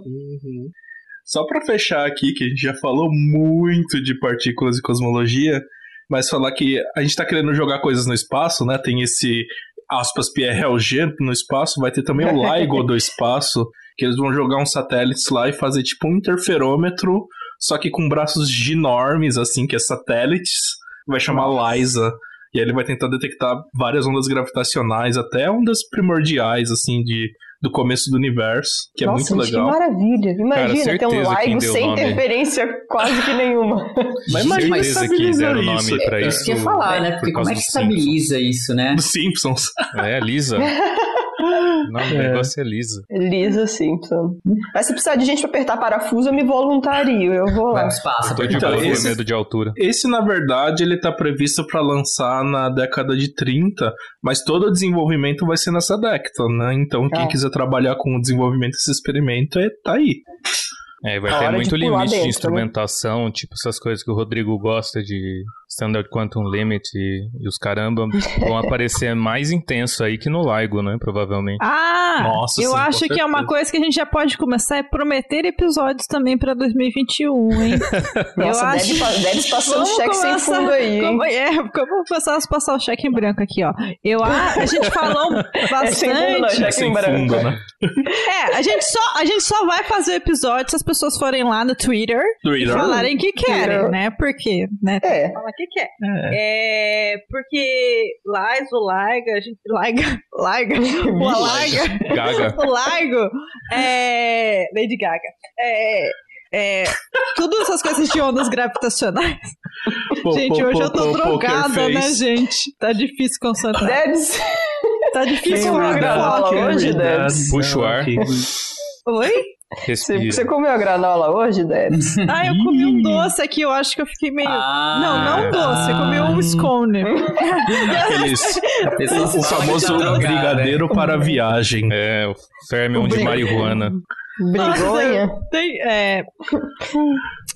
Só pra fechar aqui, que a gente já falou muito de partículas e cosmologia, mas falar que a gente tá querendo jogar coisas no espaço, né? Tem esse aspas Pierre Auger no espaço, vai ter também o LIGO do espaço, que eles vão jogar uns satélites lá e fazer tipo um interferômetro, só que com braços ginormes, assim, que é satélites, vai chamar LISA. E aí ele vai tentar detectar várias ondas gravitacionais, até ondas primordiais, assim, de, do começo do universo, que é Nossa, muito gente, legal. que maravilha. Imagina ter um LIGO sem nome. interferência quase que nenhuma. Mas imagina Certeza que deram o nome isso. pra É isso. isso que eu ia falar, né? por Porque como é que dos Simpsons. estabiliza isso, né? Dos Simpsons. É, Lisa. O nome do É. negócio é Lisa. Lisa Simpson. Mas se precisar de gente pra apertar parafuso, eu me voluntario. Eu vou lá. pro espaço. Eu tô de Então, boa, esse- medo de altura. Esse, na verdade, ele tá previsto para lançar na década de 30, mas todo o desenvolvimento vai ser nessa década, né? Então, quem Ah. quiser trabalhar com o desenvolvimento desse experimento, é, tá aí. É, vai ter muito de limite de dentro, né? instrumentação, tipo essas coisas que o Rodrigo gosta de Standard Quantum Limit e, e os caramba vão aparecer mais intenso aí que no LIGO, né? Provavelmente. Ah, Nossa, eu sim, acho que é uma coisa que a gente já pode começar é prometer episódios também pra 2021, hein? Nossa, eu deve, acho- deve passando Vamos cheque sem fundo aí, hein? Como, é, começar a passar o cheque em branco aqui, ó. Eu, a, a gente falou É sem fundo, não, bastante. cheque Sem em branco. fundo, né? É, a gente, só, a gente só vai fazer o episódio se as pessoas forem lá no Twitter e Twitter. falarem que querem, Twitter. né? Porque, né? É. que falar que quer. É, porque Lais, o Laiga, a gente. Laiga. Laiga. O Laiga. Gaga. O Largo é. Lady Gaga. É. É, todas essas coisas de ondas gravitacionais. Pô, gente, pô, hoje pô, eu tô pô, drogada, né, Face. gente? Tá difícil concentrar. Debs, Tá difícil comeu a concentrar. granola hoje, Debs? Puxa o ar. Oi? Você, Respira. você comeu a granola hoje, Debs? Ah, eu comi um doce aqui, eu acho que eu fiquei meio. Ah, não, não um doce, eu comi um scone. Aqueles, o famoso drogada. brigadeiro para a viagem. É, o Fermion de Briga- marihuana. Brigonha? Tem, é...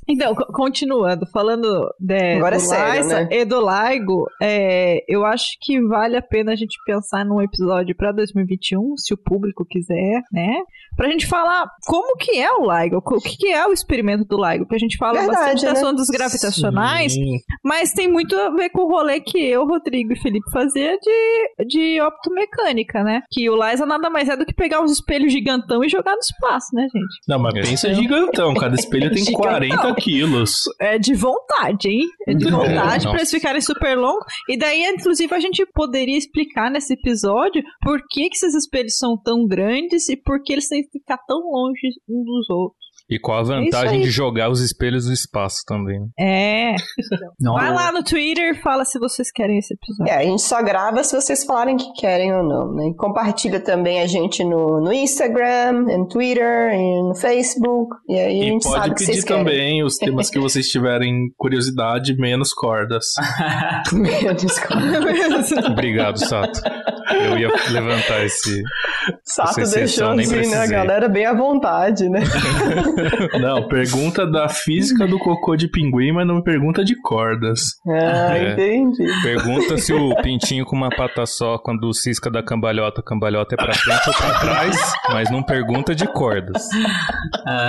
Então, co- continuando, falando de, Agora do é sério, Liza né? e do Laigo, é, eu acho que vale a pena a gente pensar num episódio pra 2021, se o público quiser, né? Pra gente falar como que é o Laigo, o que que é o experimento do Laigo, porque a gente fala Verdade, bastante das né? ondas gravitacionais, Sim. mas tem muito a ver com o rolê que eu, Rodrigo e Felipe fazia de, de optomecânica, né? Que o Liza nada mais é do que pegar uns espelhos gigantão e jogar no espaço, né, gente? Não, mas É. pensa gigantão. Cada espelho tem Gigantão. 40 quilos. É de vontade, hein? É de Não, vontade pra nossa. eles ficarem super longos. E daí, inclusive, a gente poderia explicar nesse episódio por que, que esses espelhos são tão grandes e por que eles têm que ficar tão longe um dos outros. E qual a isso vantagem de jogar os espelhos no espaço também? É. Não, Vai lá no Twitter e fala se vocês querem esse episódio. É, a gente só grava se vocês falarem que querem ou não, né? E compartilha também a gente no, no Instagram, no Twitter, e no Facebook. E aí a E gente pode sabe que pedir vocês querem. também os temas que vocês tiverem curiosidade, menos cordas. Desculpa. Obrigado, Sato. Eu ia levantar esse. Sato deixou assim, né? A galera bem à vontade, né? Não, pergunta da física do cocô de pinguim, mas não pergunta de cordas. Ah, É. entendi. Pergunta se o pintinho com uma pata só, quando cisca da cambalhota, a cambalhota é pra frente ou pra trás, mas não pergunta de cordas. Ah,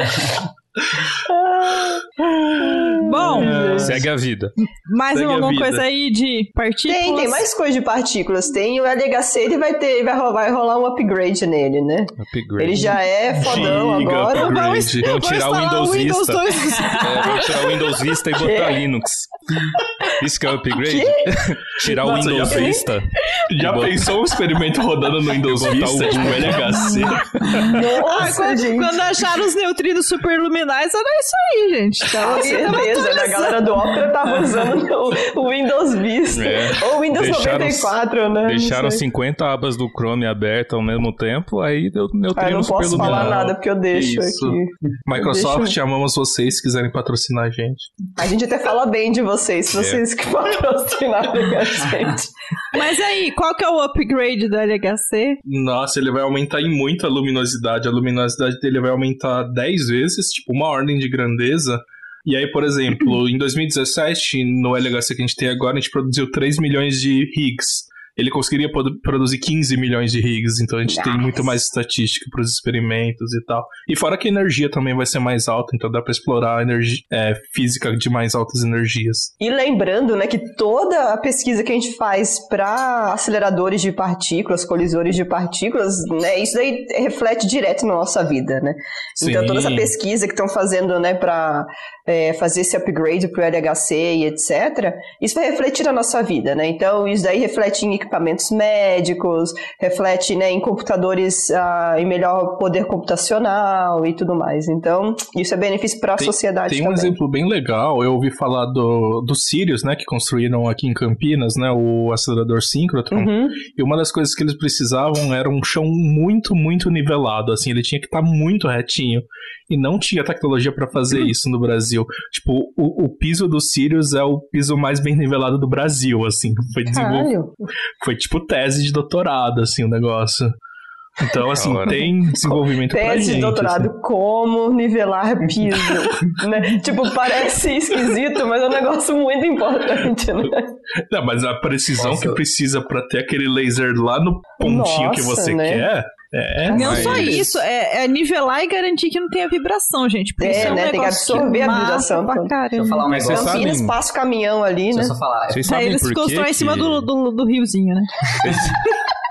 Bom, É. Segue a vida. mais Segue alguma vida. coisa aí de partículas? Tem, tem mais coisa de partículas. Tem o LHC, ele vai ter, vai rolar, vai rolar um upgrade nele, né? Upgrade. Ele já é fodão Giga agora. upgrade. Vão tirar o Windows Vista. 2. É, vão tirar o Windows Vista e botar Linux. Isso que é o upgrade? Tirar o Nossa, Windows já- Vista. Já Botar- pensou um experimento rodando no Windows Vista, o- tipo LHC? Ah, Nossa, quando, gente. quando acharam os neutrinos superluminais, era isso aí, gente. Então, tava certeza, né? A galera do Opera tava usando o, Windows Vista. É. Ou o Windows Deixaram- 94, né? Não Deixaram sei. 50 abas do Chrome abertas ao mesmo tempo, aí deu Ah, eu não posso falar nada porque eu deixo Isso. aqui. Microsoft, Deixa amamos vocês se quiserem patrocinar a gente. A gente até fala bem de vocês, É. se vocês que patrocinarem a gente. Mas aí, qual que é o upgrade do LHC? Nossa, ele vai aumentar em muito a luminosidade. A luminosidade dele vai aumentar 10 vezes, tipo uma ordem de grandeza. E aí, por exemplo, em 2017, no LHC que a gente tem agora, a gente produziu 3 milhões de Higgs. Ele conseguiria produ- produzir 15 milhões de Higgs, então a gente tem muito mais estatística para os experimentos e tal. E fora que a energia também vai ser mais alta, então dá para explorar a energia, é, física de mais altas energias. E lembrando, né, que toda a pesquisa que a gente faz para aceleradores de partículas, colisores de partículas, né, isso daí reflete direto na nossa vida, né? Então Sim. toda essa pesquisa que estão fazendo, né, para fazer esse upgrade para o LHC e etc, isso vai refletir na nossa vida, né? Então isso daí reflete em equipamentos médicos, reflete, né, em computadores ah, em melhor poder computacional e tudo mais. Então isso é benefício para a Tem- sociedade Tem um também. exemplo bem legal, eu ouvi falar do, do Sirius, né, que construíram aqui em Campinas, né, o acelerador síncrotron, Uhum. e uma das coisas que eles precisavam era um chão muito, muito nivelado, assim, ele tinha que estar muito retinho, e não tinha tecnologia para fazer Uhum. isso no Brasil. Tipo, o, o piso do Sirius é o piso mais bem nivelado do Brasil, assim, foi desenvolvido. Foi tipo tese de doutorado, assim, o negócio. Então, assim, hora. tem desenvolvimento pra Tese gente. de doutorado, assim. como nivelar piso, né? Tipo, parece esquisito, mas é um negócio muito importante, né? Não, mas a precisão Nossa. que precisa pra ter aquele laser lá no pontinho que Nossa, você né? quer, é. Não Mas- só isso, é, é nivelar e garantir que não tenha vibração, gente. Porque É, isso é um né, tem que absorver a massa vibração. Pra Deixa eu caramba. Deixa eu falar um Mas vocês negócio. Campinas sabem- passa o caminhão ali, Deixa né? eu só falar. Vocês Aí sabem eles por que constroem em cima que- do, do, do riozinho, né? Vocês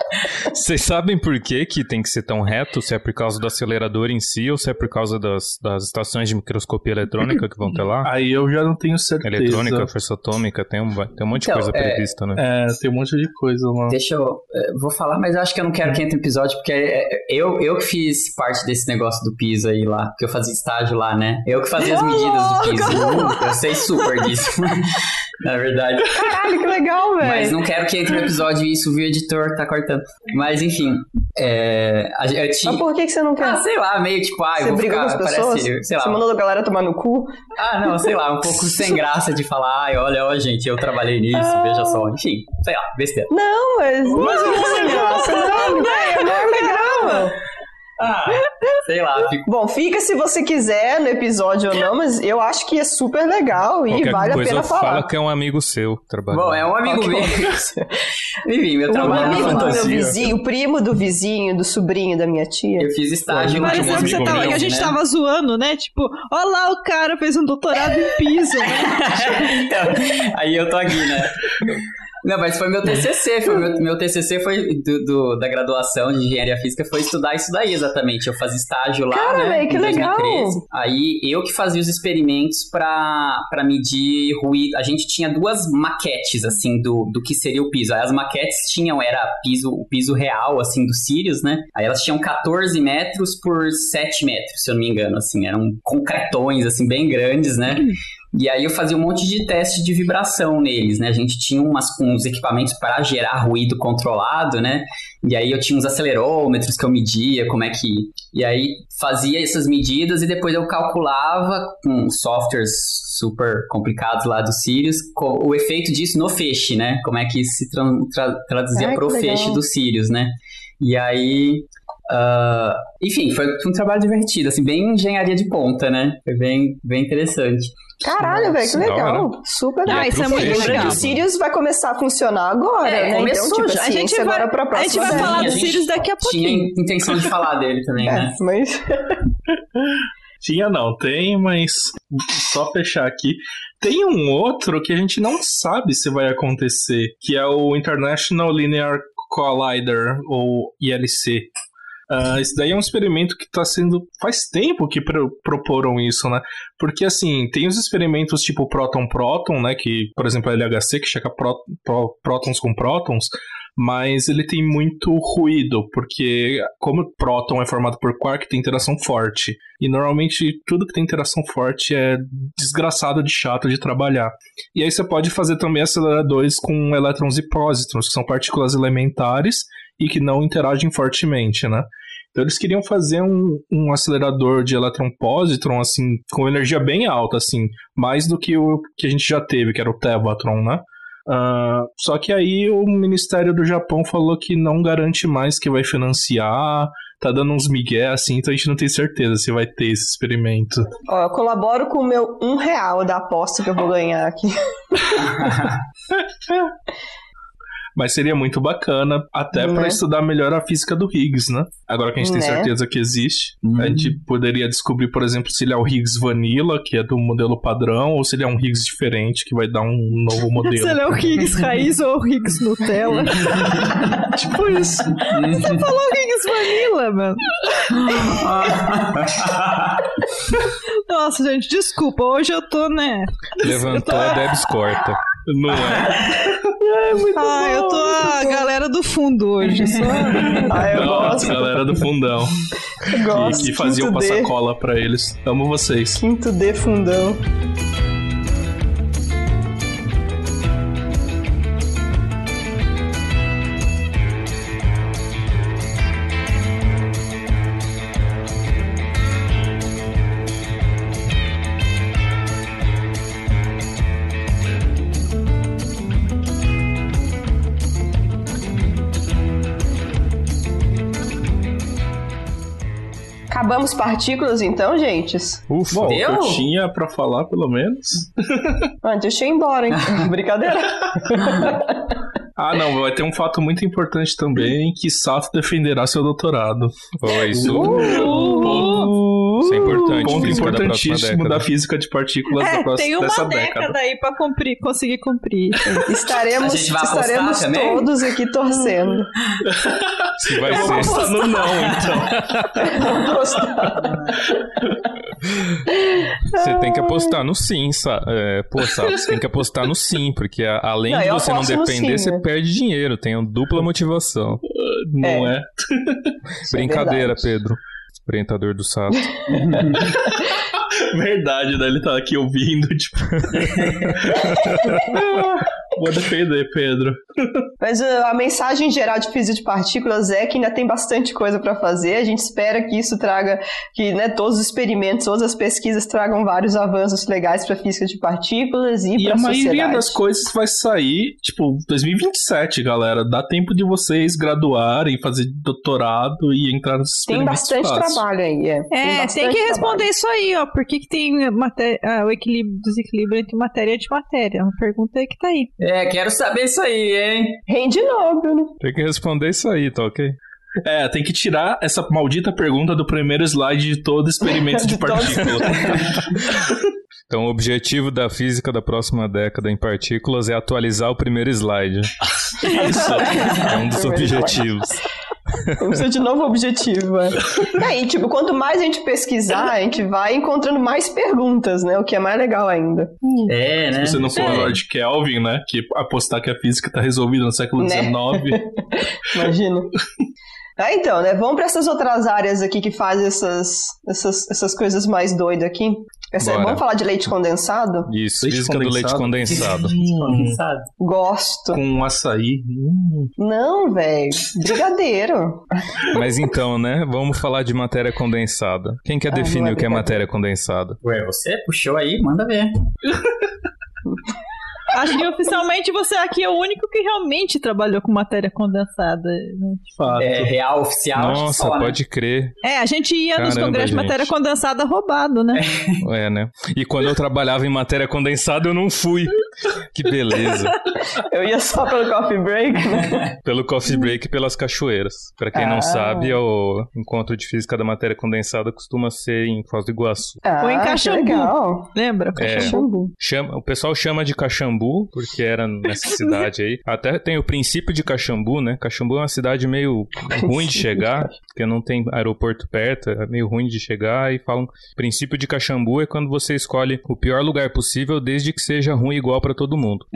sabem por que, que tem que ser tão reto? Se é por causa do acelerador em si ou se é por causa das, das estações de microscopia eletrônica que vão ter lá? Aí eu já não tenho certeza. Eletrônica, força atômica, tem um, tem um monte de Então, coisa é- prevista, né? É, tem um monte de coisa lá. Deixa eu. eh, Vou falar, mas eu acho que eu não quero que entre no episódio, porque é- eu, eu que fiz parte desse negócio do piso aí lá, porque eu fazia estágio lá, né? Eu que fazia as medidas do piso. louco! Eu sei super disso. Na verdade. Caralho, que legal, Mas velho. não quero que entre no episódio e isso o editor tá cortando. Mas enfim, é, a- eu tinha. Mas por que, que você não quer? Ah, sei lá, meio tipo, ah, eu você vou brigou ficar, com as pessoas? parece, sei lá. Você mandou a galera tomar no cu? Ah, não, sei lá, um pouco sem graça de falar, ai, olha, ó, gente, eu trabalhei nisso, Ah. veja só. Enfim, sei lá, besteira. Não, mas. Mas não é graça, não, velho. É mó legal. Ah, sei lá. Fico... Bom, fica se você quiser no episódio ou não, mas eu acho que é super legal e Qualquer vale a coisa pena falar. fala que é um amigo seu trabalhando. Bom, é um amigo meu. Enfim, meu O trabalho amigo na do meu fantasia. vizinho, o primo do vizinho, do sobrinho da minha tia. Eu fiz estágio Pareceu um que, você amigo tava, meu, que a gente né? tava zoando, né? Tipo, ó lá o cara fez um doutorado em piso, né? então, aí eu tô aqui, né? Não, mas foi meu TCC, foi meu, meu TCC foi do, do- da graduação de engenharia física, foi estudar isso daí exatamente. Eu fazia estágio lá, Cara, né, que em legal! 2013. Aí eu que fazia os experimentos pra, pra medir ruído. A gente tinha duas maquetes, assim, do, do que seria o piso. Aí as maquetes tinham, era piso, o piso real, assim, dos Sirius, né? Aí elas tinham 14 metros por 7 metros, se eu não me engano, assim, eram concretões, assim, bem grandes, né? E aí eu fazia um monte de teste de vibração neles, né? A gente tinha umas, uns equipamentos para gerar ruído controlado, né? E aí eu tinha uns acelerômetros que eu media, como é que... E aí fazia essas medidas e depois eu calculava com softwares super complicados lá do Sirius o efeito disso no feixe, né? Como é que isso se tra- tra- traduzia que legal. feixe do Sirius, né? E aí... ah, enfim, foi um trabalho divertido, assim, bem engenharia de ponta, né? Foi bem, bem interessante. Caralho, velho, que legal. Super Ah, é isso pro é muito legal. que o. Sirius vai começar a funcionar agora, É, né? começou então, tipo, já. a A gente vai- agora pra a próxima gente vai falar a do gente Sirius daqui a Tinha pouquinho. intenção de falar dele também, né? É, mas... Tinha não, tem, mas só fechar aqui. Tem um outro que a gente não sabe se vai acontecer, que é o International Linear Collider, ou ILC. Ah, esse daí é um experimento que está sendo. Faz tempo que pro- proporam isso, né? Porque, assim, tem os experimentos tipo próton-próton, né? Que, por exemplo, a LHC, que checa pró- pró- prótons com prótons, mas ele tem muito ruído, porque, como próton é formado por quark, tem interação forte. E normalmente tudo que tem interação forte é desgraçado de chato de trabalhar. E aí você pode fazer também aceleradores com elétrons e pósitrons, que são partículas elementares e que não interagem fortemente, né? Então eles queriam fazer um, um acelerador de elétron-pósitron, assim, com energia bem alta, assim, mais do que o que a gente já teve, que era o Tevatron, né? Ah, só que aí o Ministério do Japão falou que não garante mais que vai financiar, tá dando uns migué assim, então a gente não tem certeza se vai ter esse experimento. Ó, eu colaboro com o meu um real da aposta que eu vou ganhar aqui. Mas seria muito bacana, até Né? pra estudar melhor a física do Higgs, né? Agora que a gente tem Né? certeza que existe, Hum. a gente poderia descobrir, por exemplo, se ele é o Higgs Vanilla, que é do modelo padrão, ou se ele é um Higgs diferente, que vai dar um novo modelo. Se ele é o Higgs raiz ou o Higgs Nutella. tipo isso. Você falou Higgs Vanilla, mano. Nossa, gente, desculpa. Hoje eu tô, né? Levantou a Debs corta. Não é? Ah, eu tô a galera do fundo hoje. Só... Ah, eu Nossa, gosto. galera do fundão. Eu gosto. Que, que faziam Quinto passar D. cola pra eles. Amo vocês. Quinto D fundão. Acabamos partículas então, gente? Ufa. Bom, eu Eu? tinha pra falar, pelo menos. Ah, deixa eu ir embora, hein? Brincadeira. Ah, não, vai ter um fato muito importante também, que Sato defenderá seu doutorado. Ó, isso, Uh, importante. Ponto da importantíssimo década. da física de partículas da É, próxima, tem uma dessa década, década. aí pra cumprir, conseguir cumprir. Estaremos, estaremos também? todos aqui torcendo. Se vai Eu vou ser. apostar no não, então. Você tem que apostar no sim, sa é, pô, sabe? Você tem que apostar no sim, porque a- além Não, de você não depender, sim, você né? perde dinheiro. Tem uma dupla motivação. Não é. É Brincadeira, verdade. Pedro. Orientador do Sato. Verdade, né? Ele tá aqui ouvindo, tipo. Vou defender, Pedro. Mas uh, a mensagem geral de física de partículas é que ainda tem bastante coisa para fazer. A gente espera que isso traga, que né, todos os experimentos, todas as pesquisas tragam vários avanços legais para física de partículas e, E para a a maioria sociedade. das coisas vai sair, tipo, 2027, galera. Dá tempo de vocês graduarem, fazer doutorado e entrar nos Tem experimentos bastante fáceis. trabalho aí. É, É, tem, bastante que responder trabalho. isso aí, ó. Por que, que tem maté- ah, o equilíbrio, desequilíbrio entre matéria e antimatéria? Uma pergunta aí que tá aí. É, quero saber isso aí, hein? Rende Nobel, né? Tem que responder isso aí, tá ok? É, tem que tirar essa maldita pergunta do primeiro slide de todo experimento de De todos. partícula. Então, o objetivo da física da próxima década em partículas é atualizar o primeiro slide. Isso. É um dos objetivos. Precisa de novo objetivo. É. E aí, tipo, quanto mais a gente pesquisar, a gente vai encontrando mais perguntas, né? O que é mais legal ainda. É, né? Se você não for É. Lord Kelvin, né? Que apostar que a física tá resolvida no século Né? XIX. Imagina. Ah, então, né? Vamos para essas outras áreas aqui que fazem essas, essas, essas coisas mais doidas aqui. Essa- vamos falar de leite condensado? Isso, Leite física do leite condensado. Sabe? Gosto. Com açaí. Hum. Não, velho. Brigadeiro. Mas então, né? Vamos falar de matéria condensada. Quem quer Ah, definir é o que é matéria condensada? Ué, você puxou aí, manda ver. Acho que oficialmente você aqui é o único que realmente trabalhou com matéria condensada. né? Fato. É real, oficial, Nossa, só, né? pode crer. É, a gente ia nos Caramba, congressos de matéria condensada roubado, né? É, né? E quando eu trabalhava em matéria condensada, eu não fui. Que beleza. Eu ia só pelo coffee break, né? Pelo coffee break e pelas cachoeiras. Pra quem Ah. não sabe, é o encontro de física da matéria condensada costuma ser em Foz do Iguaçu. Ah, Ou em Caxambu. legal. Lembra? É. Caxambu. Chama, o pessoal chama de Caxambu, porque era nessa cidade aí. Até tem o princípio de Caxambu, né? Caxambu é uma cidade meio ruim de chegar, porque não tem aeroporto perto, é meio ruim de chegar. E falam: princípio de Caxambu é quando você escolhe o pior lugar possível, desde que seja ruim igual pra todo mundo.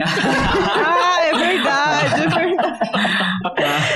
Ah, é verdade, é verdade.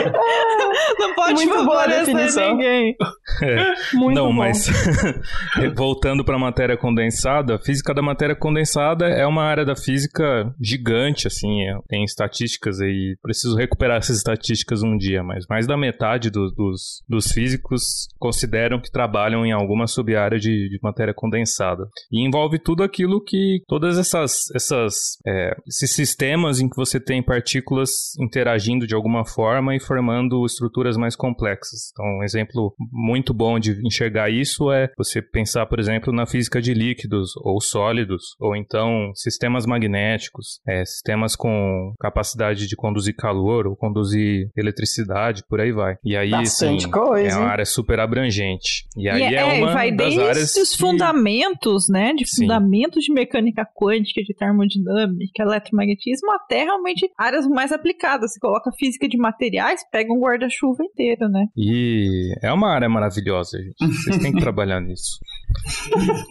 Não pode Muito boa a favorecer definição. ninguém. Muito não, bom. mas voltando para a matéria condensada, a física da matéria condensada é uma área da física gigante, assim, é- tem estatísticas aí, preciso recuperar essas estatísticas um dia, mas mais da metade do- dos, dos físicos consideram que trabalham em alguma sub-área de, de matéria condensada. E envolve tudo aquilo que, todas essas, essas é, esses sistemas em que você tem partículas interagindo de alguma forma e formando estruturas mais complexas. Então, um exemplo muito bom de enxergar isso é você pensar, por exemplo, na física de líquidos ou sólidos, ou então sistemas magnéticos, é, sistemas com capacidade de conduzir calor ou conduzir eletricidade, por aí vai. E aí, Bastante assim, coisa, é uma hein? área super abrangente. E aí E é, uma vai das desde áreas os fundamentos, né? De Sim. fundamentos de mecânica quântica, de termodinâmica, eletromagnetismo, até realmente áreas mais aplicadas. Você coloca física de materiais, pega um guarda-chuva inteiro, né? E é uma área maravilhosa, gente. Vocês têm que trabalhar nisso.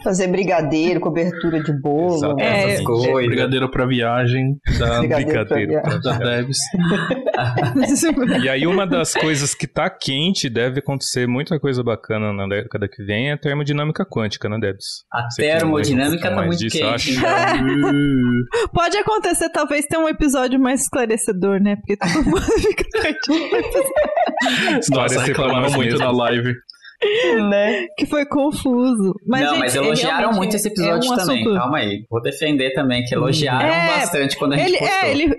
Fazer brigadeiro, cobertura de bolo. Exato. É, Essas coisas. Brigadeiro pra viagem da, Brigadeiro pra Debs. E aí, uma das coisas que tá quente, deve acontecer muita coisa bacana na década que vem, é a termodinâmica quântica, né, Debs? A Você termodinâmica tá muito disso, quente. acho. então. Pode acontecer, talvez, ter um episódio mais esclarecedor, né? Porque todo mundo fica perdido. Pra reclamaram muito na live. Né? que foi confuso. Mas, não, gente, mas é elogiaram muito esse é episódio um também. assunto- Calma aí. Vou defender também, que elogiaram É, bastante quando a gente Ele, postou. é, ele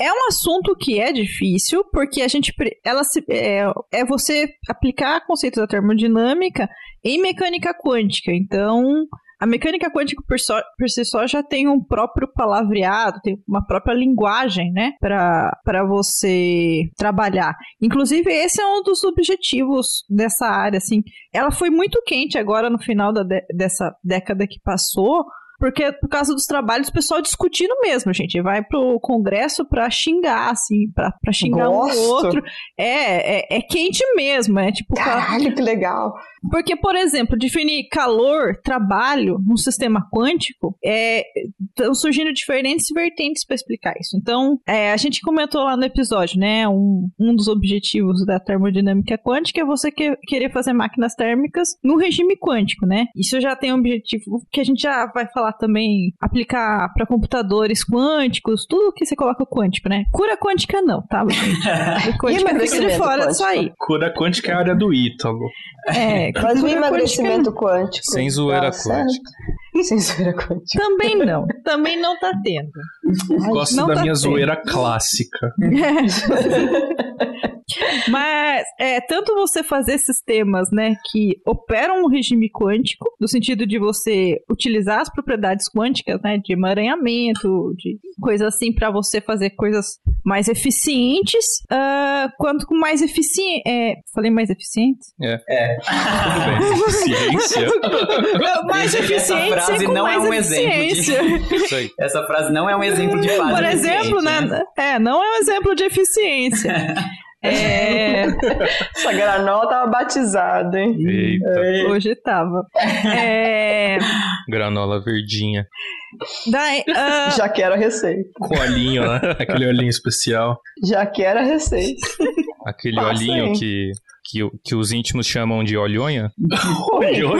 é um assunto que é difícil, porque a gente. Ela se, é, é você aplicar conceitos da termodinâmica em mecânica quântica. Então. A mecânica quântica por, só- por si só já tem um próprio palavreado, tem uma própria linguagem, né, para você trabalhar. Inclusive, esse é um dos objetivos dessa área, assim. Ela foi muito quente agora no final da dé- dessa década que passou, porque por causa dos trabalhos, o pessoal discutindo mesmo, gente. Vai pro congresso pra xingar, assim, pra, pra xingar um Gosto. outro. É, é, é quente mesmo, é tipo... Caralho, que legal. Porque, por exemplo, definir calor, trabalho num sistema quântico, é, estão surgindo diferentes vertentes para explicar isso. Então, é, a gente comentou lá no episódio, né? Um, um dos objetivos da termodinâmica quântica é você que, querer fazer máquinas térmicas no regime quântico, né? Isso já tem um objetivo que a gente já vai falar também, aplicar para computadores quânticos, tudo que você coloca quântico, né? Cura quântica não, tá? Quântica fica de fora disso aí. Cura quântica é a área do Ítalo. É, Mas o cura emagrecimento quântico. Sem zoeira tá certo? quântica. Sem zoeira quântica. Também não. Também não tá tendo. Gosto não da tá minha tendo. zoeira clássica. Mas é tanto você fazer sistemas, né, que operam um regime quântico, no sentido de você utilizar as propriedades quânticas, né, de emaranhamento, de coisas assim para você fazer coisas mais eficientes, ah, quanto com mais eficiente, é, falei mais eficientes? Tudo bem. Ciência. mais eficientes frase com não é um exemplo de-. Isso aí. Essa frase não é um exemplo de fase Por exemplo, né? É, não é um exemplo de eficiência. É, Essa granola tava batizada, hein? Eita, hoje tava. É, granola verdinha. daí, ah, Já quero a receita. Com olhinho, né? Aquele olhinho especial. Já quero a receita. Aquele Passa olhinho aí. que, que, que os íntimos chamam de olhonha. Olhinho.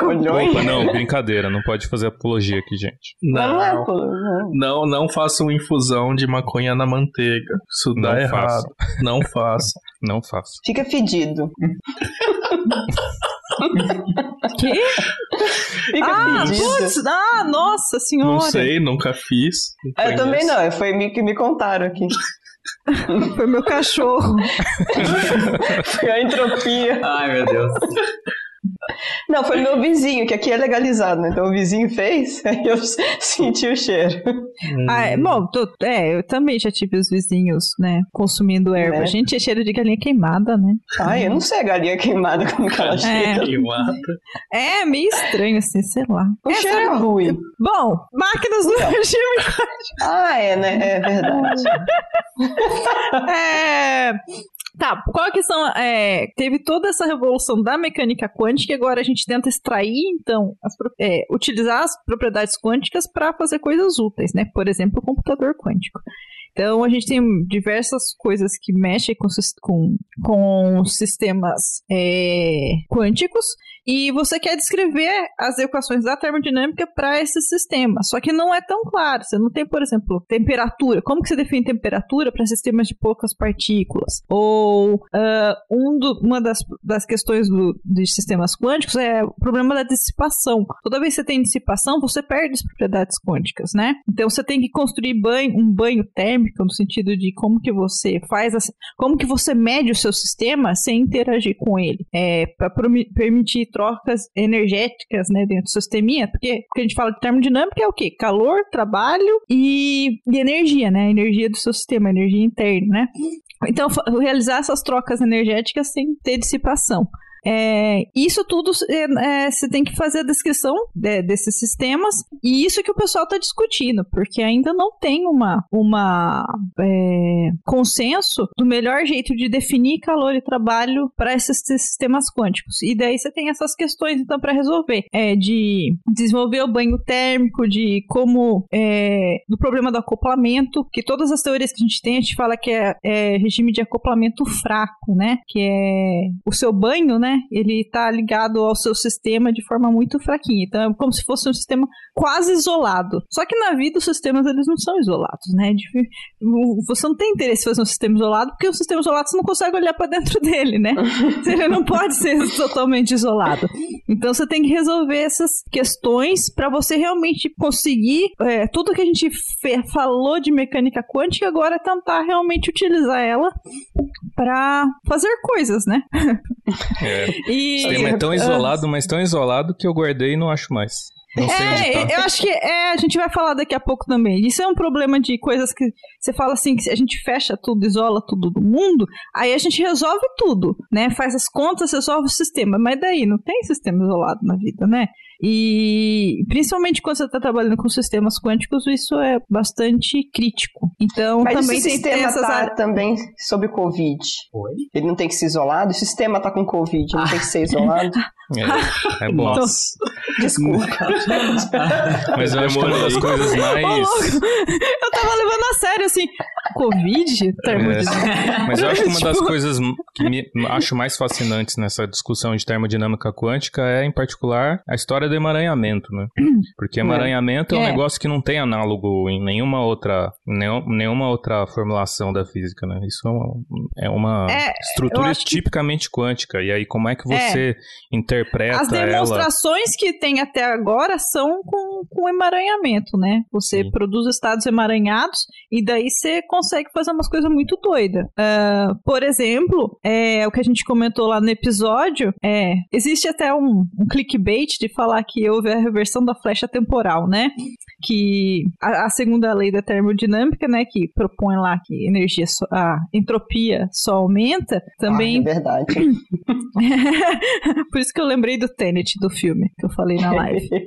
Opa, não, brincadeira, não pode fazer apologia aqui, gente. Mas não é, Não, não. não, não façam infusão de maconha na manteiga. Isso dá Não errado. façam. Não faça. Não faço. Fica fedido. Quê? Fica Ah, putz, ah, nossa senhora. Não sei, nunca fiz. Não Eu também não, foi me que me contaram aqui. Foi meu cachorro. Foi a entropia. Ai, meu Deus. Não, foi meu vizinho, que aqui é legalizado, né? Então o vizinho fez, aí eu senti o cheiro. Hum. Ah, é, bom, tô- é, eu também já tive os vizinhos, né, consumindo erva. Né? Gente, é cheiro de galinha queimada, né? Ai, eu não sei a galinha queimada como que ela É. cheira. Queimada. É meio estranho, assim, sei lá. O Essa- cheiro é ruim. Bom, máquinas do regime. Ah, é, né? É verdade. É... Tá, qual que são. é, teve toda essa revolução da mecânica quântica e agora a gente tenta extrair, então, as é, utilizar as propriedades quânticas para fazer coisas úteis, né? Por exemplo, o computador quântico. Então, a gente tem diversas coisas que mexem com, com, com sistemas é, quânticos e você quer descrever as equações da termodinâmica para esse sistema. Só que não é tão claro. Você não tem, por exemplo, temperatura. Como que você define temperatura para sistemas de poucas partículas? Ou ah, um do- uma das, das questões do, de sistemas quânticos é o problema da dissipação. Toda vez que você tem dissipação, você perde as propriedades quânticas, né? Então você tem que construir banho, um banho térmico no sentido de como que você faz, as, como que você mede o seu sistema sem interagir com ele, é, para permitir trocas energéticas, né, dentro do seu sisteminha, porque, a gente fala de termodinâmica é o quê? Calor, trabalho e, e energia, né? A energia do seu sistema, a energia interna, né? Então, realizar essas trocas energéticas sem ter dissipação. É, isso tudo é, é, você tem que fazer a descrição de- desses sistemas e isso que o pessoal está discutindo, porque ainda não tem uma, uma é, consenso do melhor jeito de definir calor e trabalho para esses sistemas quânticos. E daí você tem essas questões então para resolver, é, de desenvolver o banho térmico, de como é, do problema do acoplamento, que todas as teorias que a gente tem a gente fala que é, é regime de acoplamento fraco, né? Que é o seu banho, né? Ele está ligado ao seu sistema de forma muito fraquinha. Então é como se fosse um sistema quase isolado. Só que na vida os sistemas eles não são isolados, né? De- o- Você não tem interesse em fazer um sistema isolado porque o sistema isolado você não consegue olhar para dentro dele, né? Ele não pode ser totalmente isolado. Então você tem que resolver essas questões para você realmente conseguir é, tudo que a gente fe- falou de mecânica quântica agora é tentar realmente utilizar ela para fazer coisas, né? É. E O é tão isolado, mas tão isolado que eu guardei e não acho mais. Não É, tá. eu acho que é, a gente vai falar daqui a pouco também. Isso é um problema de coisas que você fala assim, que a gente fecha tudo, isola tudo do mundo, aí a gente resolve tudo, né? Faz as contas, resolve o sistema. Mas daí não tem sistema isolado na vida, né? E principalmente quando você está trabalhando com sistemas quânticos, isso é bastante crítico. Então, Mas também tem sistema essas tá áreas- também sobre Covid. Oi? Ele não tem que se isolar? O sistema tá com Covid, não tem que ser isolado? É, é bom. Nossa. Desculpa. Mas eu acho que uma das coisas mais. Eu tava levando a sério, assim, Covid? Termodinâmica. É. Mas eu acho que uma das coisas que me acho mais fascinantes nessa discussão de termodinâmica quântica é, em particular, a história do emaranhamento, né? Porque emaranhamento é, um É. negócio que não tem análogo em nenhuma outra, nenhum- nenhuma outra formulação da física, né? Isso é uma, é uma É, estrutura acho que- tipicamente quântica. E aí, como é que É. você interpreta As ela? demonstrações que tem até agora são com, com emaranhamento, né? Você Sim. produz estados emaranhados e daí você consegue fazer umas coisas muito doidas. Ah, por exemplo, é, o que a gente comentou lá no episódio, é, existe até um, um clickbait de falar que houve a reversão da flecha temporal, né? Que a, a segunda lei da termodinâmica, né, que propõe lá que energia, só- a entropia só aumenta, também Ah, é verdade. por isso que eu lembrei do Tenet do filme que eu falei na live.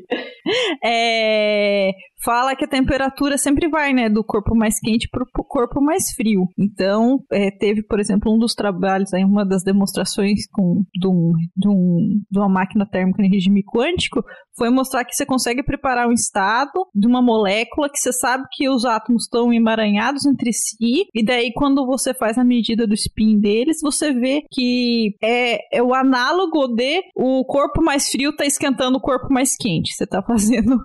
É, fala que a temperatura sempre vai, né, do corpo mais quente para o corpo mais frio. Então, é, teve, por exemplo, um dos trabalhos, aí, uma das demonstrações com, de, um, de, um- de uma máquina térmica em regime quântico foi mostrar que você consegue preparar um estado de uma molécula que você sabe que os átomos estão emaranhados entre si, e daí quando você faz a medida do spin deles, você vê que é, é o análogo de o corpo mais frio tá esquentando o corpo mais quente. Você tá fazendo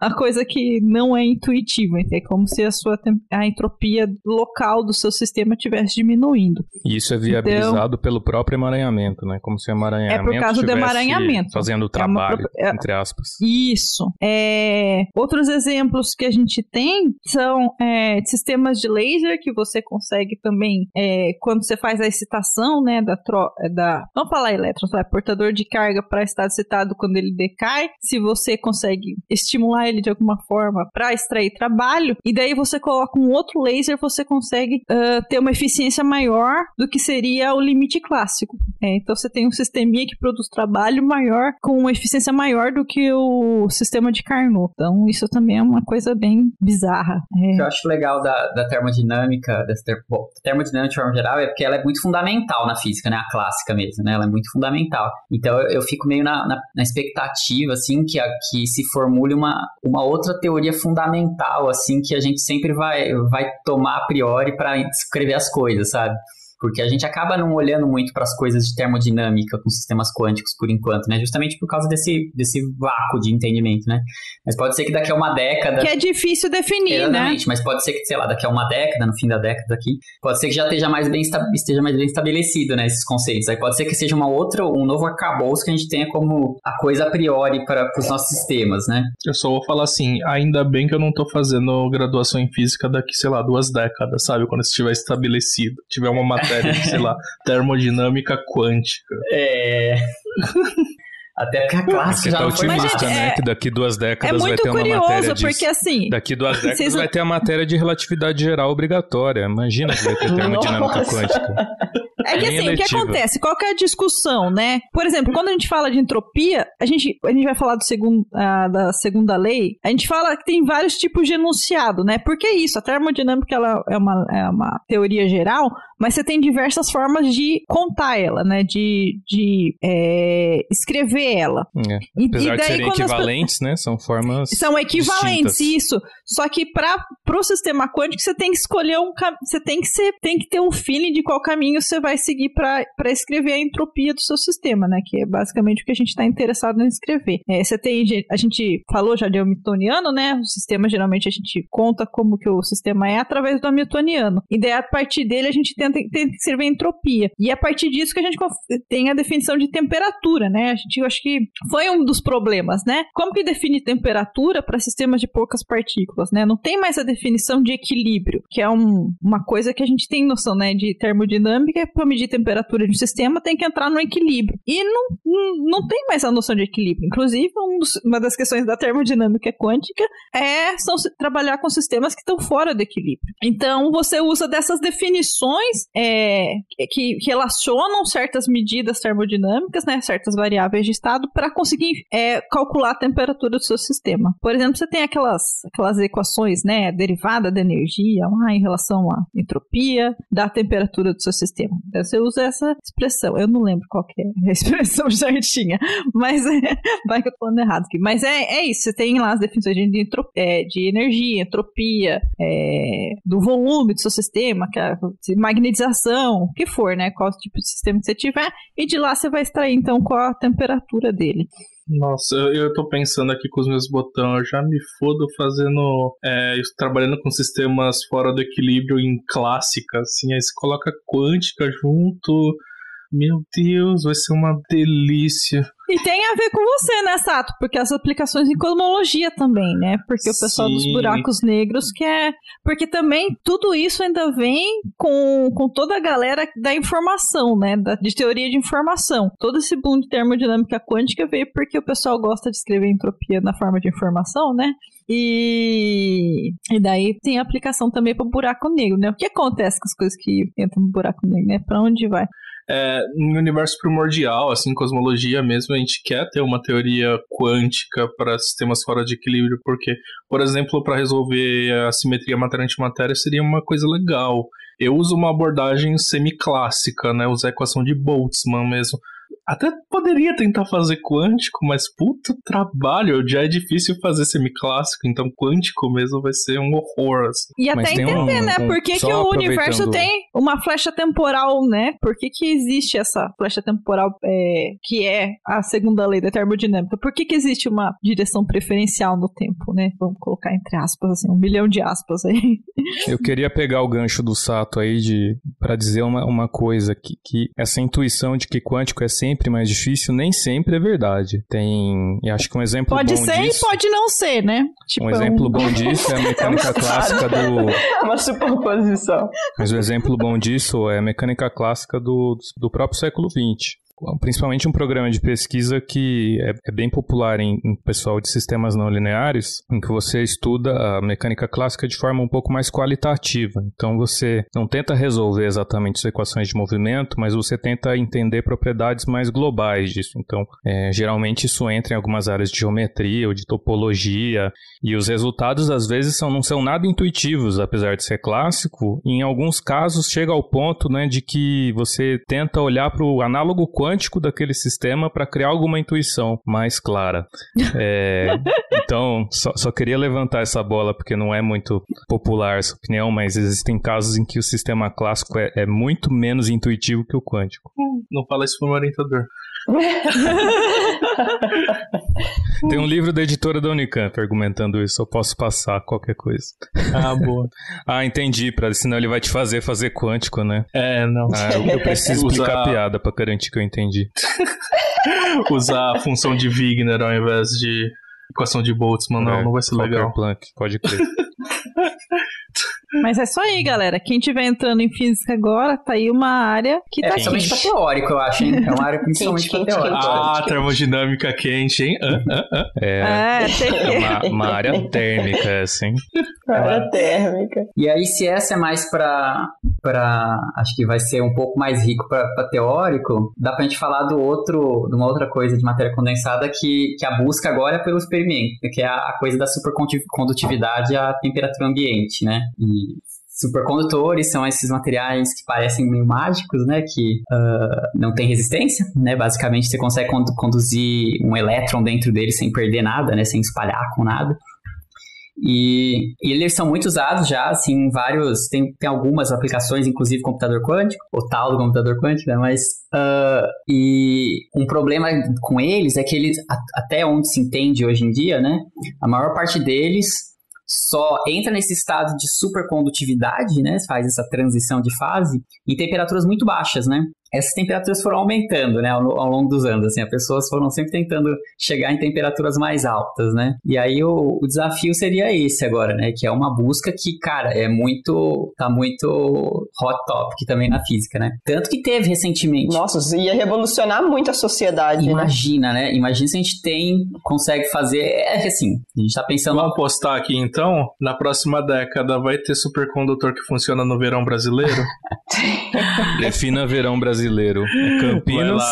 a coisa que não é intuitiva, é como se a sua a entropia local do seu sistema estivesse diminuindo. E isso é viabilizado pelo próprio emaranhamento, né? Como se o emaranhamento Então É por causa do emaranhamento. fazendo o É uma trabalho, é- entre aspas. Isso. É, Outros exemplos que a gente tem são é, sistemas de laser que você consegue também, é, quando você faz a excitação, né, da, tro... da... Vamos falar elétrons, vai, portador de carga para estado excitado quando ele decai, se você consegue estimular ele de alguma forma para extrair trabalho, e daí você coloca um outro laser, você consegue ah, ter uma eficiência maior do que seria o limite clássico. É, então você tem um sisteminha que produz trabalho maior com uma eficiência maior do que o sistema de Carnot. Então isso também é uma coisa bem bizarra. O É, que eu acho legal da, da termodinâmica, dessa ter, bom, termodinâmica de forma geral, é porque ela é muito fundamental na física, né? A clássica mesmo, né? Ela é muito fundamental. Então eu, eu fico meio na, na, na expectativa, assim, que, a, que se formule uma, uma outra teoria fundamental, assim, que a gente sempre vai, vai tomar a priori para escrever as coisas, sabe? Porque a gente acaba não olhando muito para as coisas de termodinâmica com sistemas quânticos por enquanto, né? Justamente por causa desse, desse vácuo de entendimento, né? Mas pode ser que daqui a uma década. que é difícil definir, né? Exatamente, mas pode ser que, sei lá, daqui a uma década, no fim da década aqui, pode ser que já esteja mais bem, esteja mais bem estabelecido, né, esses conceitos. Aí pode ser que seja uma outra, um novo arcabouço que a gente tenha como a coisa a priori para os nossos sistemas, né? Eu só vou falar assim, ainda bem que eu não tô fazendo graduação em física daqui, sei lá, duas décadas, sabe? Quando isso estiver estabelecido. Tiver uma matéria de, sei lá, termodinâmica quântica. É. Até porque a classe Você já tá não foi mais. otimista, Mas, né? é- Que daqui duas É décadas vai muito ter uma matéria curioso, disso. porque assim. Daqui duas décadas Vocês- vai ter a matéria de relatividade geral obrigatória. Imagina que vai ter termodinâmica Nossa. quântica. É que assim, o que acontece? Qual que é a discussão, né? Por exemplo, quando a gente fala de entropia, a gente, a gente vai falar do segun, ah, da segunda lei, a gente fala que tem vários tipos de enunciado, né? Por que isso? A termodinâmica ela é, uma, é uma teoria geral, mas você tem diversas formas de contar ela, né? De, de é, escrever ela. É. E, Apesar e de serem quando as equivalentes, né? São formas. são equivalentes, distintas. isso. Só que para o sistema quântico você tem que escolher um cam- você tem que ser, tem que ter um feeling de qual caminho você vai seguir para escrever a entropia do seu sistema, né? Que é basicamente o que a gente está interessado em escrever. É, você tem a gente falou já de Hamiltoniano, né? O sistema geralmente a gente conta como que o sistema é através do Hamiltoniano. E daí a partir dele a gente tenta, tenta escrever entropia. E é a partir disso que a gente tem a definição de temperatura, né? A gente eu acho que foi um dos problemas, né? Como que define temperatura para sistemas de poucas partículas, né? Não tem mais a definição de equilíbrio, que é um- uma coisa que a gente tem noção, né? De termodinâmica, para medir temperatura de um sistema tem que entrar no equilíbrio. E não, não tem mais a noção de equilíbrio. Inclusive, um dos, uma das questões da termodinâmica quântica é são, trabalhar com sistemas que estão fora do equilíbrio. Então, você usa dessas definições é, que relacionam certas medidas termodinâmicas, né, certas variáveis de estado, para conseguir é, calcular a temperatura do seu sistema. Por exemplo, você tem aquelas, aquelas equações, né, derivada da energia lá em relação à entropia da temperatura do seu sistema. Então, você usa essa expressão. Eu não lembro qual é a expressão certinha, mas é, vai que eu tô falando errado aqui. Mas é, é isso, você tem lá as definições de, é, de energia, entropia, é, do volume do seu sistema, é magnetização, o que for, né? Qual tipo de sistema que você tiver, e de lá você vai extrair então qual a temperatura dele. Nossa, eu, eu tô pensando aqui com os meus botões, eu já me fodo fazendo. É, trabalhando com sistemas fora do equilíbrio em clássica, assim, aí você coloca quântica junto. Meu Deus, vai ser uma delícia. E tem a ver com você, né, Sato? Porque as aplicações em cosmologia também, né? Porque o pessoal Sim. dos buracos negros quer. Porque também tudo isso ainda vem com, com toda a galera da informação, né? Da, de teoria de informação. Todo esse boom de termodinâmica quântica veio porque o pessoal gosta de escrever entropia na forma de informação, né? E, e daí tem aplicação também para o buraco negro, né? O que acontece com as coisas que entram no buraco negro, né? Para onde vai? É, no universo primordial, assim, cosmologia mesmo, a gente quer ter uma teoria quântica para sistemas fora de equilíbrio, porque, por exemplo, para resolver a simetria matéria-antimatéria seria uma coisa legal. Eu uso uma abordagem semiclássica, né? Usar a equação de Boltzmann mesmo até poderia tentar fazer quântico, mas puto trabalho, já é difícil fazer semiclássico, então quântico mesmo vai ser um horror. Assim. E até entender, um, né? Um, Por que, que o universo tem uma flecha temporal, né? Por que, que existe essa flecha temporal é, que é a segunda lei da termodinâmica? Por que, que existe uma direção preferencial no tempo, né? Vamos colocar entre aspas, assim, um milhão de aspas aí. Eu queria pegar o gancho do Sato aí de para dizer uma, uma coisa que, que essa intuição de que quântico é sempre mais difícil, nem sempre é verdade. Tem, e acho que um exemplo pode bom ser disso, e pode não ser, né? Tipo, um exemplo um... bom disso é a mecânica é clássica do é uma superposição. Mas um exemplo bom disso é a mecânica clássica do, do próprio século XX principalmente um programa de pesquisa que é, é bem popular em, em, pessoal de sistemas não lineares, em que você estuda a mecânica clássica de forma um pouco mais qualitativa. Então você não tenta resolver exatamente as equações de movimento, mas você tenta entender propriedades mais globais disso. Então, é, geralmente isso entra em algumas áreas de geometria ou de topologia, e os resultados às vezes são, não são nada intuitivos, apesar de ser clássico. Em alguns casos chega ao ponto né, de que você tenta olhar para o análogo quântico quântico daquele sistema para criar alguma intuição mais clara. É, então, só, só, queria levantar essa bola porque não é muito popular essa opinião, mas existem casos em que o sistema clássico é, é muito menos intuitivo que o quântico. Não fala isso para um orientador. Tem um livro da editora da Unicamp argumentando isso. Eu posso passar qualquer coisa. Ah, boa. ah, entendi. Pra, senão ele vai te fazer fazer quântico, né? É, não. Ah, eu, eu preciso explicar Usar... a piada pra garantir que eu entendi. Usar a função de Wigner ao invés de equação de Boltzmann, não, é, não vai ser legal. Planck, pode crer. Mas é só aí, galera. Quem tiver entrando em física agora, tá aí uma área que é, tá principalmente quente. pra teórico, eu acho, hein? É uma área principalmente quente, pra teórico. Ah, termodinâmica quente, hein? Uh, uh, uh. É, é, é uma, uma, área térmica, assim. Área térmica. E aí, se essa é mais pra, pra... Acho que vai ser um pouco mais rico pra, pra teórico, dá pra gente falar do outro, de uma outra coisa de matéria condensada que, que a busca agora é pelo experimento, que é a, a coisa da supercondutividade à temperatura ambiente, né? E supercondutores são esses materiais que parecem meio mágicos, né? Que uh, não tem resistência, né? Basicamente, você consegue conduzir um elétron dentro dele sem perder nada, né? Sem espalhar com nada. E, e, eles são muito usados já, assim, em vários. Tem, tem algumas aplicações, inclusive computador quântico, o tal do computador quântico, né? Mas. Uh, e um problema com eles é que eles, até onde se entende hoje em dia, né? A maior parte deles só entra nesse estado de supercondutividade, né? Faz essa transição de fase em temperaturas muito baixas, né? Essas temperaturas foram aumentando, né, ao, ao, longo dos anos, assim, as pessoas foram sempre tentando chegar em temperaturas mais altas, né, e aí o, o, desafio seria esse agora, né, que é uma busca que, cara, é muito, tá muito hot topic também na física, né, tanto que teve recentemente. Nossa, ia revolucionar muito a sociedade, né? Imagina, né, né? imagina se a gente tem, consegue fazer, é assim, a gente tá pensando... Vamos postar aqui, então, na próxima década vai ter supercondutor que funciona no verão brasileiro? Defina verão brasileiro. É Campinas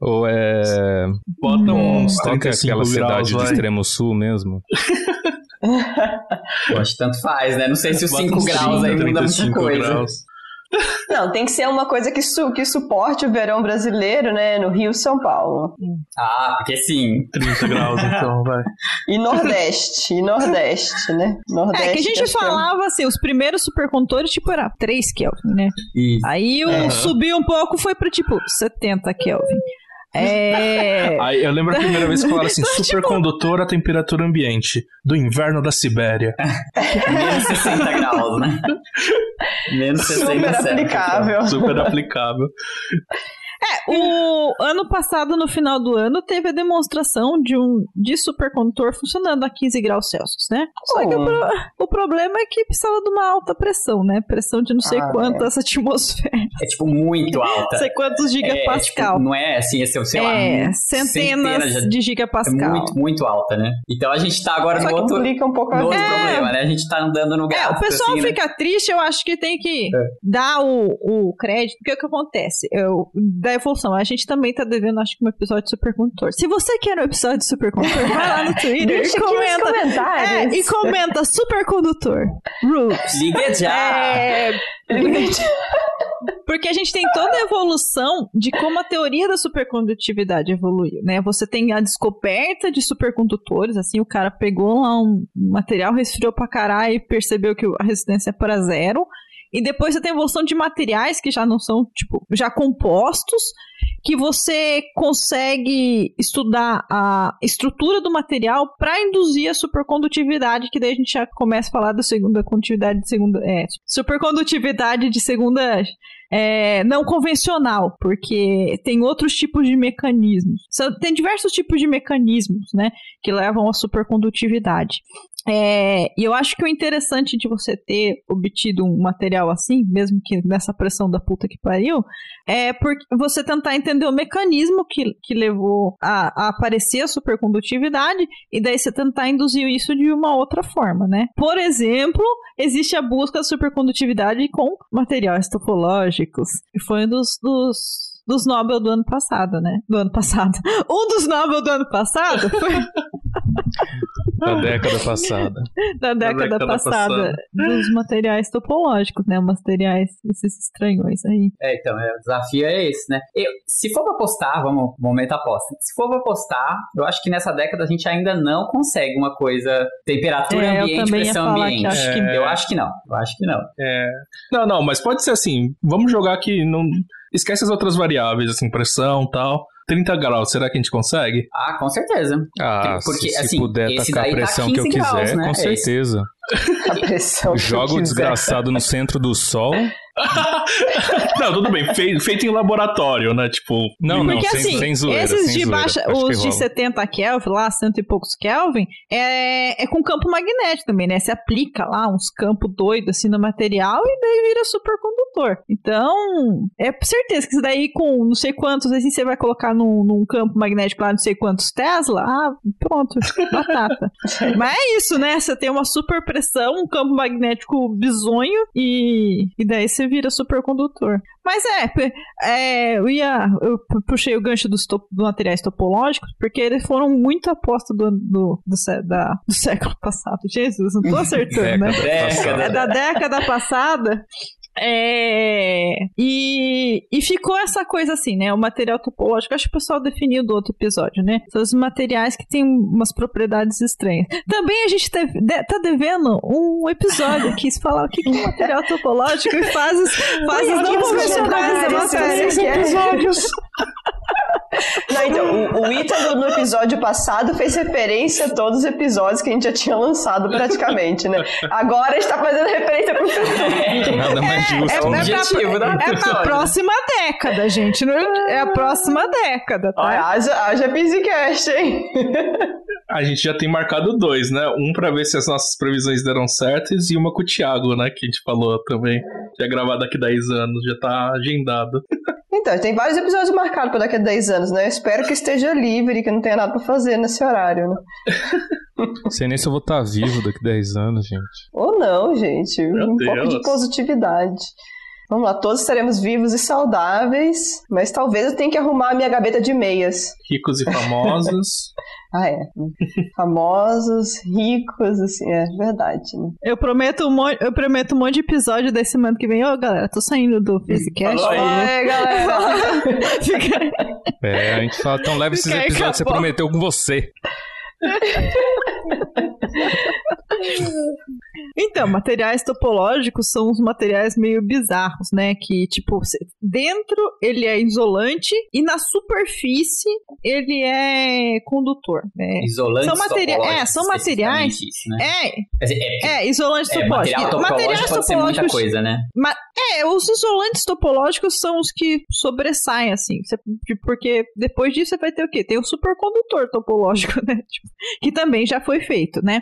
ou é... Bota uns 35 é aquela graus, cidade vai. do extremo sul mesmo? Poxa, tanto faz, né? Não sei se os 5 graus aí muda muita coisa. Graus. Não, tem que ser uma coisa que, su que suporte o verão brasileiro, né? No Rio São Paulo. Ah, porque sim. 30 graus, então, vai. E Nordeste, e Nordeste, né? Nordeste. É, que a gente que é- falava assim, os primeiros supercondutores, tipo, era 3 Kelvin, né? Isso. Aí o Aham. subiu um pouco, foi pro tipo 70 Kelvin. É. Aí eu lembro a primeira vez que falaram assim: Tipo- supercondutor a temperatura ambiente do inverno da Sibéria. Menos 60 graus, né? Menos 60 Super aplicável. Super aplicável. É, o ano passado, no final do ano, teve a demonstração de um de supercondutor funcionando a 15 graus Celsius, né? Só que o, Oh. pro- o problema é que precisava de uma alta pressão, né? Pressão de não sei Ah, quantas atmosferas, É tipo muito não alta. sei quantos É, gigapascal. tipo, não é assim, esse é o sei lá. É, centenas centenas de- de É gigapascal. muito, muito alta, né? Então a gente tá agora Só no outro, um pouco a no outro vida. problema, né? A gente tá andando no É, gráfico. o pessoal assim, né? fica triste, eu acho que tem que É. dar o, o crédito, porque o que acontece? Eu, da evolução, a gente também tá devendo, acho que, um episódio de Supercondutor. Se você quer um episódio de Supercondutor, vai lá no Twitter Deixa e comenta. É, e comenta Supercondutor. Rules. Liga já! É, porque a gente tem toda a evolução de como a teoria da supercondutividade evoluiu, né? Você tem a descoberta de supercondutores, assim, o cara pegou lá um material, resfriou pra caralho e percebeu que a resistência é para zero. E depois você tem a evolução de materiais que já não são, tipo, já compostos, que você consegue estudar a estrutura do material para induzir a supercondutividade, que daí a gente já começa a falar da segunda condutividade de segunda, é, supercondutividade de segunda é, não convencional, porque tem outros tipos de mecanismos. Tem diversos tipos de mecanismos, né, que levam à supercondutividade. É, e eu acho que o interessante de você ter obtido um material assim, mesmo que nessa pressão da puta que pariu, é porque você tentar entender o mecanismo que, que levou a, a aparecer a supercondutividade e daí você tentar induzir isso de uma outra forma, né? Por exemplo, existe a busca da supercondutividade com materiais topológicos, que foi um dos, dos dos Nobel do ano passado, né? Do ano passado. Um dos Nobel do ano passado foi Da década passada. da década, década passada, passada. dos materiais topológicos, né? Materiais, esses estranhões aí. É, então, é, o desafio é esse, né? Eu, se for pra apostar, vamos, momento aposta. Se for pra apostar, eu acho que nessa década a gente ainda não consegue uma coisa temperatura É, eu ambiente, pressão que ambiente. acho que- Eu acho que não. Eu acho que não. É... Não, não, mas pode ser assim. Vamos jogar aqui. Não... Esquece as outras variáveis, assim, pressão e tal. 30 graus, será que a gente consegue? Ah, com certeza. Ah, Porque, se, se assim, puder tacar a daí tá pressão que eu 15 quiser, graus, né? com É certeza. A Joga o desgraçado no centro do sol. não, tudo bem. Feito, feito em laboratório, né? Tipo. Não, não, Porque sem, assim, sem zoeira. esses sem de zoeira. baixa, os de rola. 70 Kelvin, lá, cento e poucos Kelvin, é, é com campo magnético também, né? Você aplica lá uns campos doidos assim no material e daí vira supercondutor. Então, é por certeza que isso daí com não sei quantos, assim, você vai colocar num, num campo magnético lá, não sei quantos Tesla, ah, pronto, batata. Mas é isso, né? Você tem uma super pressão, um campo magnético bizonho e, e daí você vira supercondutor. Mas é, é, eu ia. Eu pu- puxei o gancho dos, dos materiais topológicos, porque eles foram muito aposta do, do, do, da- do século passado. Jesus, não tô acertando, né? Década. É da década passada. É, e, e ficou essa coisa assim, né? O material topológico, acho que o pessoal definiu do outro episódio, né? São os materiais que têm umas propriedades estranhas. Também a gente te- de- tá devendo um episódio aqui, se falar o que que é material topológico e fases, fases não Ui, convencionais da matéria. episódios. Não, então, o, o Ítalo no episódio passado fez referência a todos os episódios que a gente já tinha lançado praticamente, né? Agora está fazendo referência pro futuro. Nada mais justo. É, é, o pra, objetivo da é pra episódio. próxima década, gente. não é é a próxima década, tá? Olha, haja, haja Pizicast, hein? A gente já tem marcado dois, né? Um pra ver se as nossas previsões deram certas e uma com o Thiago, né? Que a gente falou também. Já gravar daqui 10 anos, já tá agendado. Então, tem vários episódios marcados para daqui a 10 anos, né? Eu espero que esteja livre, que não tenha nada pra fazer nesse horário, né? Não sei nem se eu vou estar vivo daqui 10 anos, gente. Ou não, gente. Meu um pouco de Deus. positividade. Vamos lá, todos estaremos vivos e saudáveis, mas talvez eu tenha que arrumar a minha gaveta de meias. Ricos e famosos. Ah, é. Famosos, ricos, assim, é verdade, né? Eu prometo um monte, eu prometo um monte de episódio desse semana que vem. Ô, galera, tô saindo do Physicast. Falou aí. Oi, galera! Fica- É, a gente fala, então leva esses Fica episódios que você prometeu com você. Então, materiais topológicos são uns materiais meio bizarros, né? Que, tipo, dentro ele é isolante e na superfície ele é condutor, né? Isolantes São materia- topológicos, é, são materiais- Isso, né? É, é, é, isolante é, topológico. material topológico pode ser muita coisa, né? É, os isolantes topológicos são os que sobressaem, assim. Porque depois disso você vai ter o quê? Tem o supercondutor topológico, né? Tipo, que também já foi feito, né?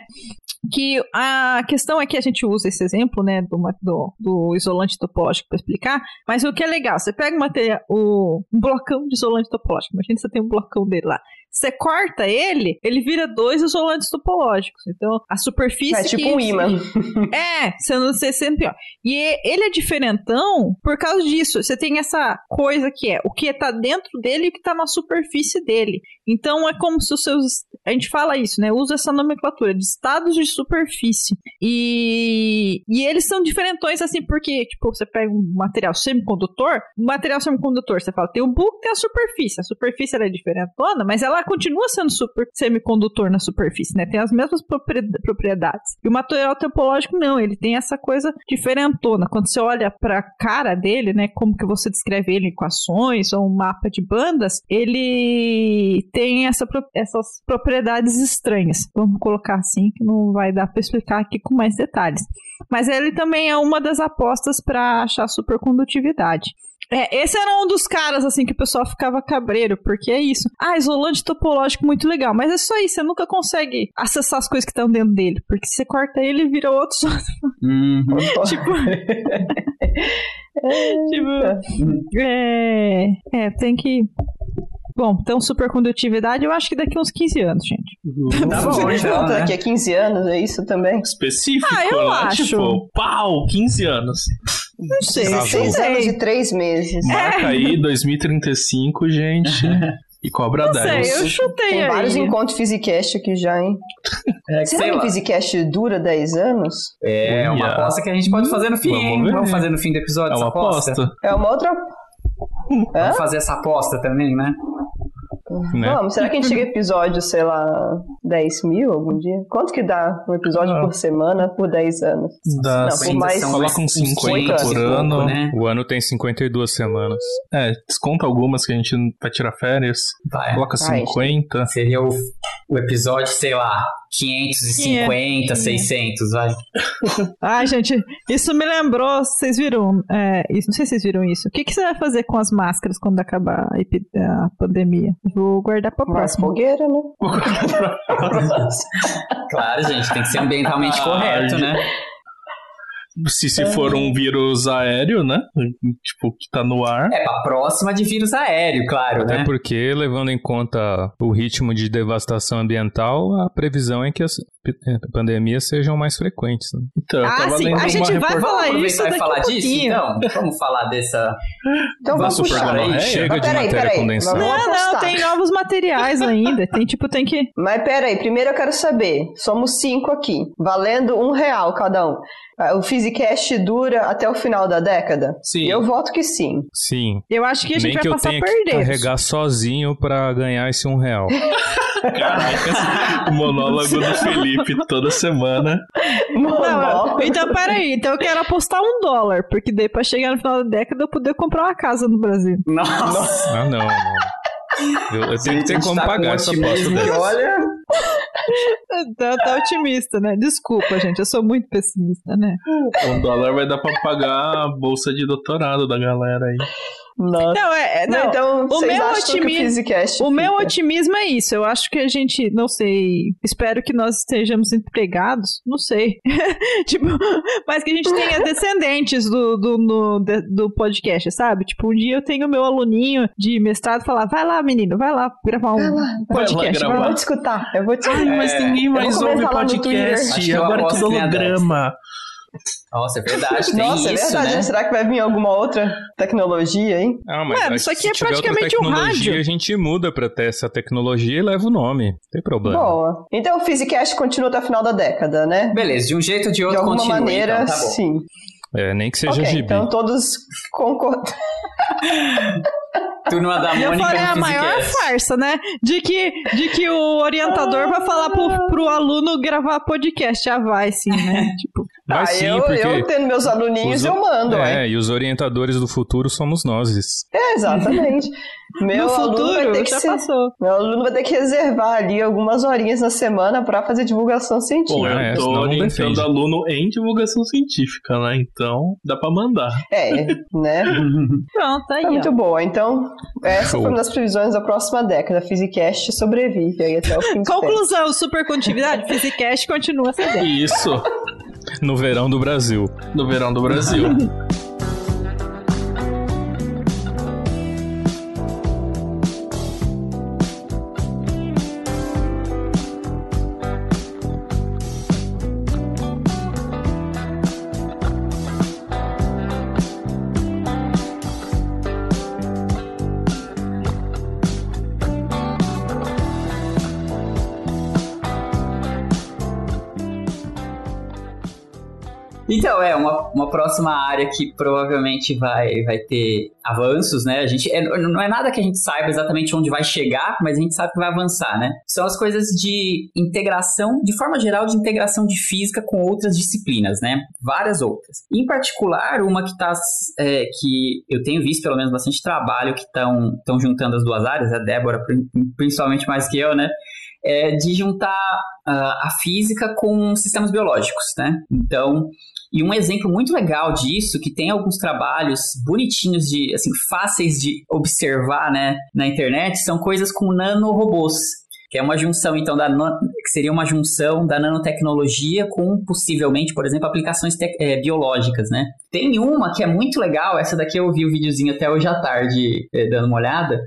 Que a questão é que a gente usa esse exemplo, né, do, do, do isolante topológico para explicar, mas o que é legal, você pega o material, o, um blocão de isolante topológico, imagina que você tem um blocão dele lá. Você corta ele, ele vira dois isolantes topológicos. Então, a superfície. É tipo um imã. é, você não sei sempre pior. E ele é diferentão por causa disso. Você tem essa coisa que é o que tá dentro dele e o que tá na superfície dele. Então é como se os seus. A gente fala isso, né? Usa essa nomenclatura de estados de superfície. E, e eles são diferentões assim, porque, tipo, você pega um material semicondutor, um material semicondutor, você fala, tem o bulk tem a superfície. A superfície ela é diferentona, mas ela continua sendo super, semicondutor na superfície, né? Tem as mesmas propri- propriedades. E o material topológico não, ele tem essa coisa diferentona. Quando você olha pra cara dele, né, como que você descreve ele em equações ou um mapa de bandas, ele tem essa, essas propriedades estranhas. Vamos colocar assim, que não vai dar pra explicar aqui com mais detalhes. Mas ele também é uma das apostas para achar supercondutividade. É, esse era um dos caras, assim, que o pessoal ficava cabreiro, porque é isso. Ah, isolante topológico muito legal, mas é só isso, você nunca consegue acessar as coisas que estão dentro dele, porque se você corta ele, vira outro só. Uhum. tipo, tipo, é, é, tem que... Bom, então supercondutividade, eu acho que daqui uns 15 anos, gente. Tá bom, então, né? Daqui a 15 anos, é isso também? Específico, Ah, eu né? acho. Tipo, pau, 15 anos. Não sei, Tá não bom. Seis sei. anos e três meses. Marca aí, 2035, gente. E cobra Não sei, 10. eu chutei Tem aí. vários encontros Physicast aqui já, hein? É, Será sei que o. Physicast dura 10 anos? É uma Olha. aposta que a gente pode fazer no fim, Vamos hein? ver. Vamos fazer no fim do episódio É essa uma aposta. É uma outra. Hã? Vamos fazer essa aposta também, né? Né? Vamos, será que a gente chega episódio, sei lá, 10 mil algum dia? Quanto que dá um episódio Ah. por semana por 10 anos? Dá Não, sim. por mais- uns 50 e por pouco, ano. né? O ano tem 52 semanas. É, desconta algumas que a gente vai tirar férias. Vai. Coloca Ai, 50. Seria o, o episódio, sei lá, 550, 600, vai. Ai, gente, isso me lembrou, vocês viram, é, isso, não sei se vocês viram isso. O que, que você vai fazer com as máscaras quando acabar a, epi- a pandemia? Vou guardar pra próxima. fogueira, né? Claro, gente, tem que ser ambientalmente correto, né? Se, se for um vírus aéreo, né? Tipo, que tá no ar. É, pra próxima de vírus aéreo, claro, Até né? porque, levando em conta o ritmo de devastação ambiental, a previsão é que as eh, pandemias sejam mais frequentes. né? Então, Ah, tava sim, a gente vai falar Vamos isso daqui falar a disso, pouquinho. então? Vamos falar dessa... Então vamos puxar. aí. Chega Mas de peraí, matéria peraí, condensada. Não, não, tem novos materiais ainda. Tem tipo, tem que. Mas peraí, primeiro eu quero saber. Somos cinco aqui, valendo um real cada um. Ah, O Physicast dura até o final da década? Sim. Eu voto que sim. Sim. Eu acho que a gente Nem vai que eu passar tenha a que perder. carregar sozinho pra ganhar esse um real. Caraca, o monólogo do Felipe toda semana. Não, Monólogo. então peraí, então eu quero apostar um dólar, porque daí pra chegar no final da década eu poder comprar uma casa no Brasil. Nossa! Ah, não, não. Eu, eu tenho que ter como tá com pagar essa aposta que, dessa. olha, Tá, tá otimista, né? Desculpa, gente, eu sou muito pessimista, né? Um dólar vai dar pra pagar a bolsa de doutorado da galera aí. Nossa. Não, é, é- Não, então, o vocês meu acham que o otimismo- O meu otimismo é isso. Eu acho que a gente, não sei, espero que nós estejamos empregados, não sei. tipo, mas que a gente tenha descendentes do, do, no- de- do podcast, sabe? Tipo, um dia eu tenho meu aluninho de mestrado falar: vai lá, menino, vai lá gravar um Vai lá, podcast. vai lá Eu gravar. vou te escutar, eu vou te Ai, mas É, ninguém mais ouve podcast. Agora é a holograma. Nossa, é verdade, tem Nossa, é isso, verdade. né? Será que vai vir alguma outra tecnologia, hein? Ah, mas acho isso aqui é praticamente um rádio. a gente muda pra ter essa tecnologia e leva o nome. Não tem problema. Boa. Então o Physicast continua até o final da década, né? Beleza, de um jeito ou de De outro alguma continua, maneira, então, tá bom. sim. É, nem que seja ok, gibi. então todos concordam. Turma da E eu Mônica falei a maior farsa, né? De que, de que o orientador vai falar pro, pro aluno gravar podcast. Ah, vai sim, né? tipo, Vai ah, sim, eu, porque eu tendo meus aluninhos, os- eu mando, É, ué. e os orientadores do futuro somos nós. É, exatamente. Meu no aluno vai futuro, ter que já ser- passou. Meu aluno vai ter que reservar ali algumas horinhas na semana pra fazer divulgação Pô, científica. eu É, tô senão não orientando defende. aluno em divulgação científica, né? Então, dá pra mandar. É, né? Pronto, aí, Tá ó. muito boa. Então, essa Show. foi uma das previsões da próxima década. A Physicast sobrevive aí até o fim. Conclusão, supercondutividade, Physicast continua ideia. Isso, No verão do Brasil. no verão do Brasil. Então, é, uma, uma próxima área que provavelmente vai, vai ter avanços, né? A gente, é, não é nada que a gente saiba exatamente onde vai chegar, mas a gente sabe que vai avançar, né? São as coisas de integração, de forma geral, de integração de física com outras disciplinas, né? Várias outras. Em particular, uma que tá, é, que eu tenho visto pelo menos bastante trabalho que estão juntando as duas áreas, a Débora prin- principalmente mais que eu, né? É de juntar ah, a física com sistemas biológicos, né? Então, e um exemplo muito legal disso, que tem alguns trabalhos bonitinhos de, assim, fáceis de observar, né, na internet, são coisas com nanorobôs, que é uma junção, então, da que seria uma junção da nanotecnologia com, possivelmente, por exemplo, aplicações eh, biológicas, né. Tem uma que é muito legal, essa daqui eu vi o videozinho até hoje à tarde, eh, dando uma olhada,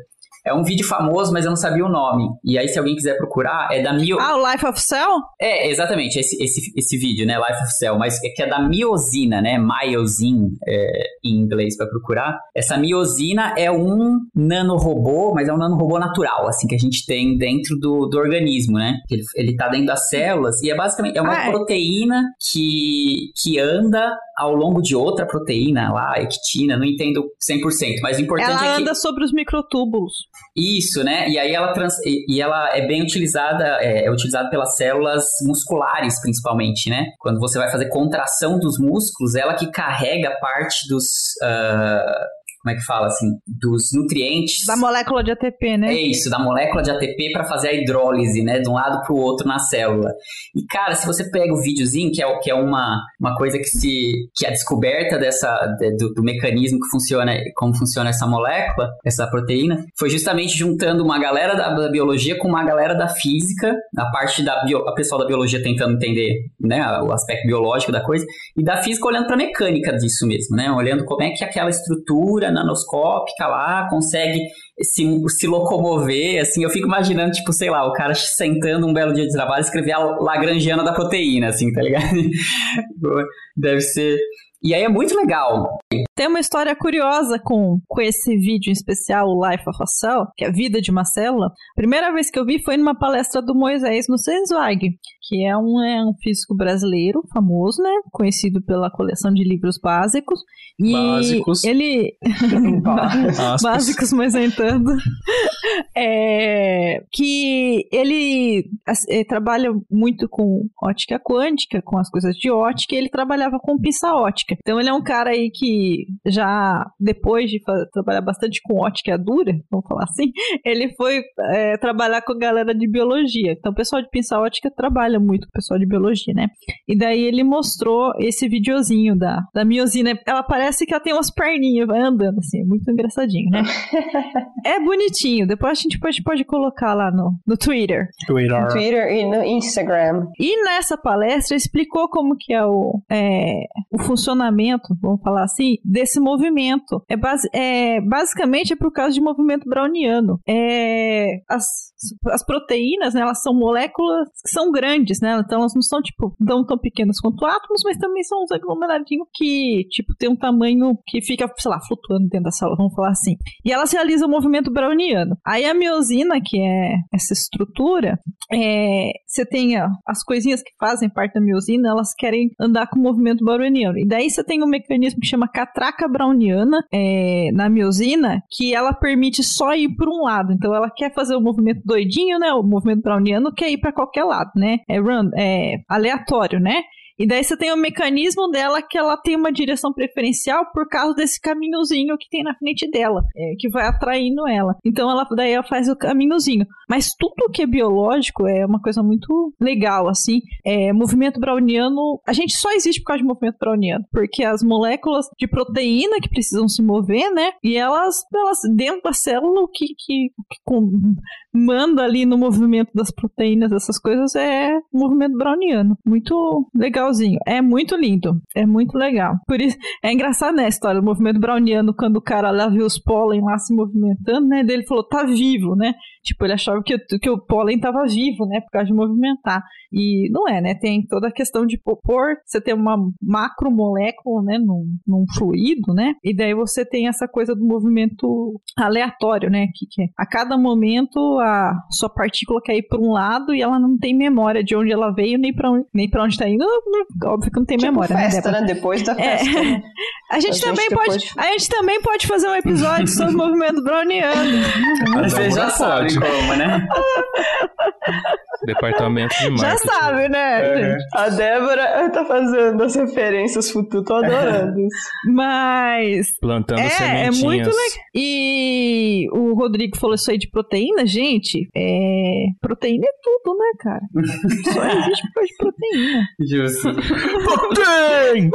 é um vídeo famoso, mas eu não sabia o nome. E aí, se alguém quiser procurar, é da Mio... Ah, o Life of Cell? É, exatamente, esse, esse, esse vídeo, né, Life of Cell, mas é que é da miosina, né, myosin é, em inglês para procurar. Essa miosina é um nanorobô, mas é um nanorobô natural, assim, que a gente tem dentro do, do organismo, né, ele, ele tá dentro das células e é basicamente, é uma Ah, é. proteína que, que anda ao longo de outra proteína lá, ectina, não entendo 100%, mas o importante Ela é que... anda sobre os microtúbulos. Isso, né? E aí ela, trans... e ela é bem utilizada, é, é utilizada pelas células musculares, principalmente, né? Quando você vai fazer contração dos músculos, ela que carrega parte dos. ah, como é que fala assim? Dos nutrientes. Da molécula de ATP, né? É isso, da molécula de ATP para fazer a hidrólise, né, de um lado para o outro na célula. E cara, se você pega o videozinho, que é, que é uma, uma coisa que se que é a descoberta dessa de- do, do mecanismo que funciona, como funciona essa molécula, essa proteína, foi justamente juntando uma galera da, da biologia com uma galera da física, a parte da bio, a pessoal da biologia tentando entender, né, o aspecto biológico da coisa, e da física olhando para a mecânica disso mesmo, né, olhando como é que aquela estrutura nanoscópica lá consegue se, se locomover, assim, eu fico imaginando, tipo, sei lá, o cara sentando um belo dia de trabalho e escrever a Lagrangiana da proteína, assim, tá ligado? Deve ser... E aí é muito legal. Tem uma história curiosa com, com esse vídeo em especial, o Life of a Cell, que é a vida de uma célula. Primeira vez que eu vi foi numa palestra do Moisés no Senzwag, que é um, é um físico brasileiro famoso, né? Conhecido pela coleção de livros básicos. E Básicos. ele. Básicos, mas nem tanto. É, que ele eh, trabalha muito com ótica quântica, com as coisas de ótica, e ele trabalhava com ótica. ótica. Então ele é um cara aí que já, depois de trabalhar bastante com ótica dura, vamos falar assim, ele foi é, trabalhar com a galera de biologia. Então o pessoal de pinça ótica trabalha muito com o pessoal de biologia, né? E daí ele mostrou esse videozinho da, da miosina. Ela parece que ela tem umas perninhas, vai andando assim, é muito engraçadinho, né? é bonitinho. Depois a gente pode, pode colocar lá no, no Twitter. Twitter. No Twitter e no Instagram. E nessa palestra explicou como que é o, é, o funcionamento, vamos falar assim, desse movimento. É, base, é basicamente é por causa de movimento browniano. É, as, as proteínas, né, elas são moléculas que são grandes, né? Então elas não são tipo tão, tão pequenas quanto átomos, mas também são uns aglomeradinhos que tipo tem um tamanho que fica, sei lá, flutuando dentro da célula, vamos falar assim. E elas realizam o movimento browniano. Aí a miosina, que é essa estrutura, é, você tem ó, as coisinhas que fazem parte da miosina, elas querem andar com o movimento browniano. E daí você tem um mecanismo que chama catraca browniana é, na miosina, que ela permite só ir por um lado. Então ela quer fazer o movimento doidinho, né? O movimento browniano quer ir para qualquer lado, né? É, run, é aleatório, né? E daí você tem o mecanismo dela que ela tem uma direção preferencial por causa desse caminhozinho que tem na frente dela, é, que vai atraindo ela. Então ela daí ela faz o caminhozinho. Mas tudo que é biológico é uma coisa muito legal, assim. É, movimento browniano, a gente só existe por causa de movimento browniano, porque as moléculas de proteína que precisam se mover, né? E elas, elas dentro da célula, o que, que, que com, manda ali no movimento das proteínas, essas coisas, é movimento browniano. Muito legalzinho. É muito lindo. É muito legal. Por isso, é engraçado, né, a história do movimento browniano, quando o cara lá viu os pólen lá se movimentando, né? Ele falou, tá vivo, né? Tipo, ele achava que, que o pólen tava vivo, né? Por causa de movimentar. E não é, né? Tem toda a questão de pôr, você tem uma macromolécula, né? Num, num fluido, né? E daí você tem essa coisa do movimento aleatório, né? Que, que a cada momento a sua partícula quer ir para um lado e ela não tem memória de onde ela veio nem para onde, nem pra onde tá indo. Óbvio que não tem tipo memória, né, festa, né? né? Depois da é. festa. É. A gente, a também gente pode, a gente também pode fazer um episódio sobre o movimento browniano. Você já sabe como, né? Departamento de marketing. Já sabe, né? É. A Débora tá fazendo as referências futuras, tô adorando Mas. Plantando é, sementinhas. É muito legal. E o Rodrigo falou isso aí de proteína, gente. É... Proteína é tudo, né, cara? Só existe por causa de proteína. Justo. Proteína!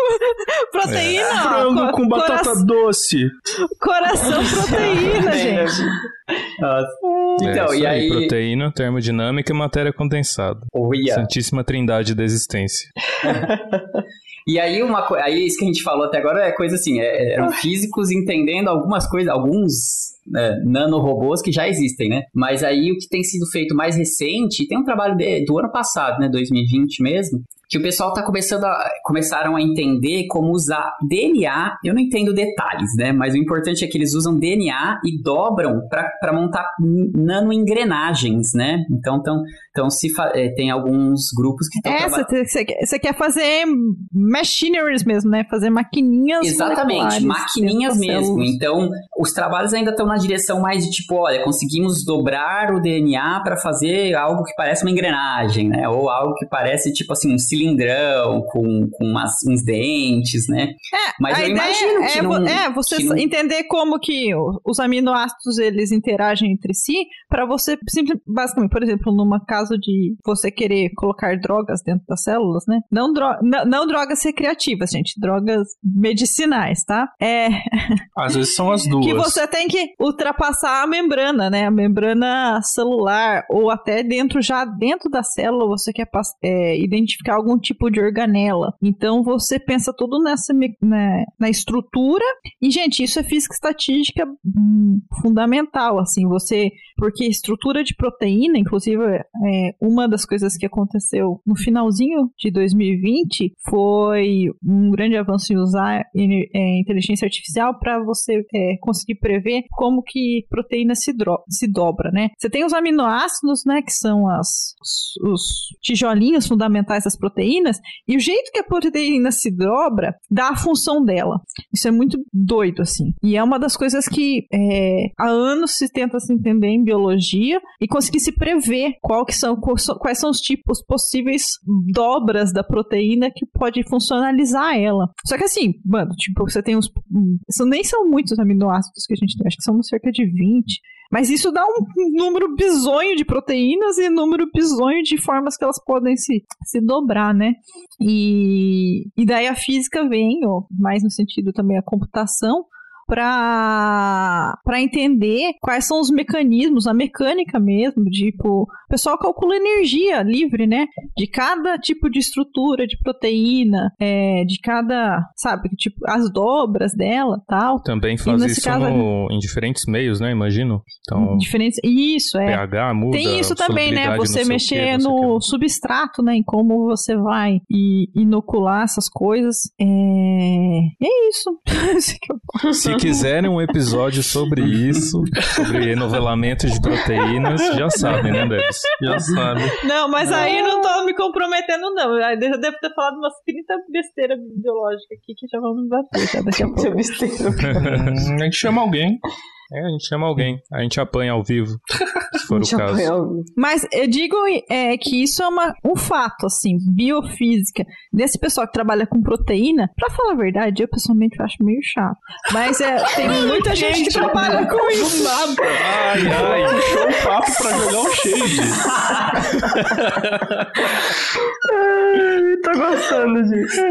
proteína! É. Frango com batata cora... doce. Coração proteína, gente. Nossa. Então, é, e aí... Proteína, termodinâmica e matéria condensada. Oh, yeah. Santíssima trindade da existência. E aí, uma aí isso que a gente falou até agora é coisa assim, é, eram físicos entendendo algumas coisas, alguns né, nanorobôs que já existem, né? Mas aí o que tem sido feito mais recente, tem um trabalho de, do ano passado, né, 2020 mesmo, que o pessoal tá começando a, começaram a entender como usar DNA. Eu não entendo detalhes, né? Mas o importante é que eles usam DNA e dobram para montar nanoengrenagens, né? Então, então, então se é, tem alguns grupos que estão é, Você quer fazer machineries mesmo, né? Fazer maquininhas Exatamente, maquininhas mesmo. Então, os trabalhos ainda estão na direção mais de tipo, olha, conseguimos dobrar o DNA para fazer algo que parece uma engrenagem, né? Ou algo que parece tipo assim um cilindrão com, com umas, uns dentes, né? É, Mas eu imagino é, que não, é você não... entender como que os aminoácidos eles interagem entre si para você basicamente, por exemplo, numa caso de você querer colocar drogas dentro das células, né? Não, dro não, não drogas recreativas, gente, drogas medicinais, tá? É Às vezes são as duas. que você tem que ultrapassar a membrana, né? A membrana celular ou até dentro já dentro da célula você quer é, identificar algum tipo de organela. Então você pensa tudo nessa né, na estrutura e gente isso é física estatística hum, fundamental assim você porque estrutura de proteína inclusive é, uma das coisas que aconteceu no finalzinho de 2020 foi um grande avanço em usar é, inteligência artificial para você é, conseguir prever como que proteína se, se dobra, né? Você tem os aminoácidos, né, que são as, os, os tijolinhos fundamentais das proteínas, e o jeito que a proteína se dobra dá a função dela. Isso é muito doido, assim. E é uma das coisas que é, há anos se tenta se entender em biologia e conseguir se prever qual que são quais são os tipos possíveis dobras da proteína que pode funcionalizar ela. Só que assim, mano, tipo, você tem uns. Isso nem são muitos aminoácidos que a gente tem, acho que são cerca de 20. Mas isso dá um número bizonho de proteínas e número bizonho de formas que elas podem se, se dobrar, né? E, e daí a física vem, ó, mais no sentido também a computação, para entender quais são os mecanismos, a mecânica mesmo, tipo, o pessoal calcula energia livre, né? De cada tipo de estrutura de proteína, é, de cada, sabe, tipo, as dobras dela tal. Também faz isso caso, no, em diferentes meios, né? Imagino. Então, diferentes, isso, é. pH muda. Tem isso também, né? Você mexer no substrato, né? Em como você vai e inocular essas coisas. É, é isso. Se quiserem um episódio sobre isso, sobre enovelamento de proteínas, já sabem, né, Debs? Já sabem. Não, mas aí não tô me comprometendo, não. Eu devo ter falado umas 30 besteiras biológicas aqui que já vamos me bater já daqui a pouco. A gente chama alguém. É, a gente chama alguém. A gente apanha ao vivo, se for o caso. Mas eu digo é, que isso é uma, um fato, assim, biofísica. Desse pessoal que trabalha com proteína, pra falar a verdade, eu pessoalmente acho meio chato. Mas é, tem muita gente que trabalha com isso. Nada. Ai, ai, puxou o papo pra jogar o shade. ai, tô gostando disso.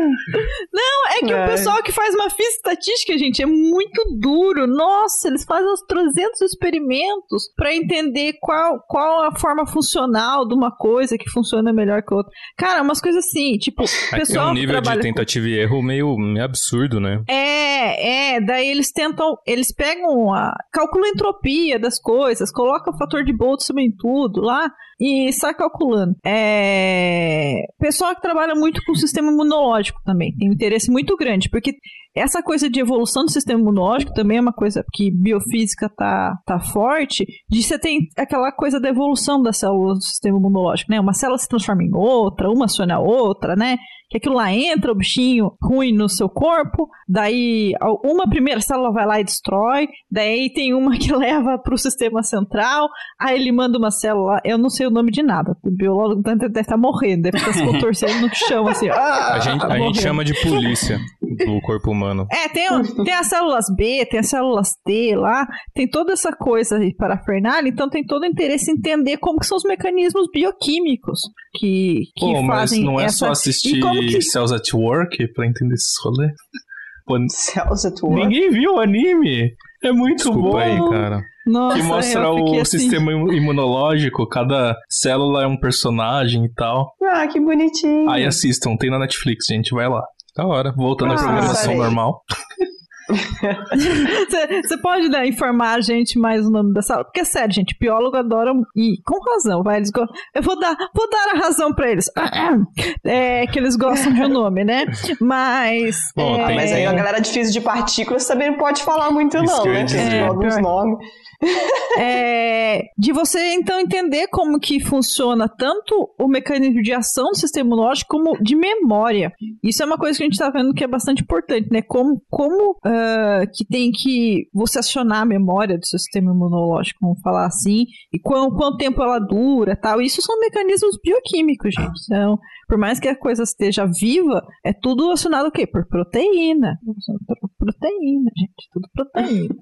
Não, é que é. o pessoal que faz uma física estatística, gente, é muito duro. Nossa, eles fazem uns 300 experimentos para entender qual, qual a forma funcional de uma coisa que funciona melhor que outra. Cara, umas coisas assim, tipo, é pessoal. É um nível de tentativa com... e erro meio, meio absurdo, né? É, é. Daí eles tentam, eles pegam a. calculam a entropia das coisas, colocam o fator de Boltzmann em tudo lá e sai calculando. É... Pessoal que trabalha muito com o sistema imunológico também tem um interesse muito grande, porque essa coisa de evolução do sistema imunológico também é uma coisa que biofísica tá, tá forte, de você tem aquela coisa da evolução das células do sistema imunológico, né? Uma célula se transforma em outra, uma aciona a outra, né? Que aquilo lá entra, o bichinho ruim no seu corpo, daí uma primeira célula vai lá e destrói, daí tem uma que leva para o sistema central, aí ele manda uma célula, eu não sei o nome de nada, o biólogo deve estar morrendo, deve estar se contorcendo no chão, assim. Ah, a gente, a gente chama de polícia do corpo humano. É, tem, tem as células B, tem as células T lá, tem toda essa coisa aí para Fernal, então tem todo o interesse em entender como que são os mecanismos bioquímicos que, que Pô, fazem mas não é essa... só assistir que... Cells at Work pra entender esses rolês? Pô, Cells at Work? Ninguém viu o anime? É muito Desculpa bom. aí, cara. Nossa, que mostra o assim. sistema imunológico, cada célula é um personagem e tal. Ah, que bonitinho. Aí assistam, tem na Netflix, gente, vai lá. Da hora. Voltando ah, à programação normal. Você pode né, informar a gente mais o nome da sala? Porque é sério, gente, biólogo adora e com razão, vai. Eles go... Eu vou dar, vou dar a razão pra eles. É que eles gostam de um nome, né? Mas. Bom, é... Mas aí a galera de física de partículas também não pode falar muito, Isso não, né? Que eles é, nomes. É, de você então entender como que funciona tanto o mecanismo de ação do sistema imunológico como de memória. Isso é uma coisa que a gente está vendo que é bastante importante, né? Como, como uh, que tem que você acionar a memória do seu sistema imunológico, vamos falar assim, e quanto, quanto tempo ela dura tal. Isso são mecanismos bioquímicos, gente. Então, por mais que a coisa esteja viva, é tudo acionado o quê? Por proteína. Proteína, gente. Tudo proteína.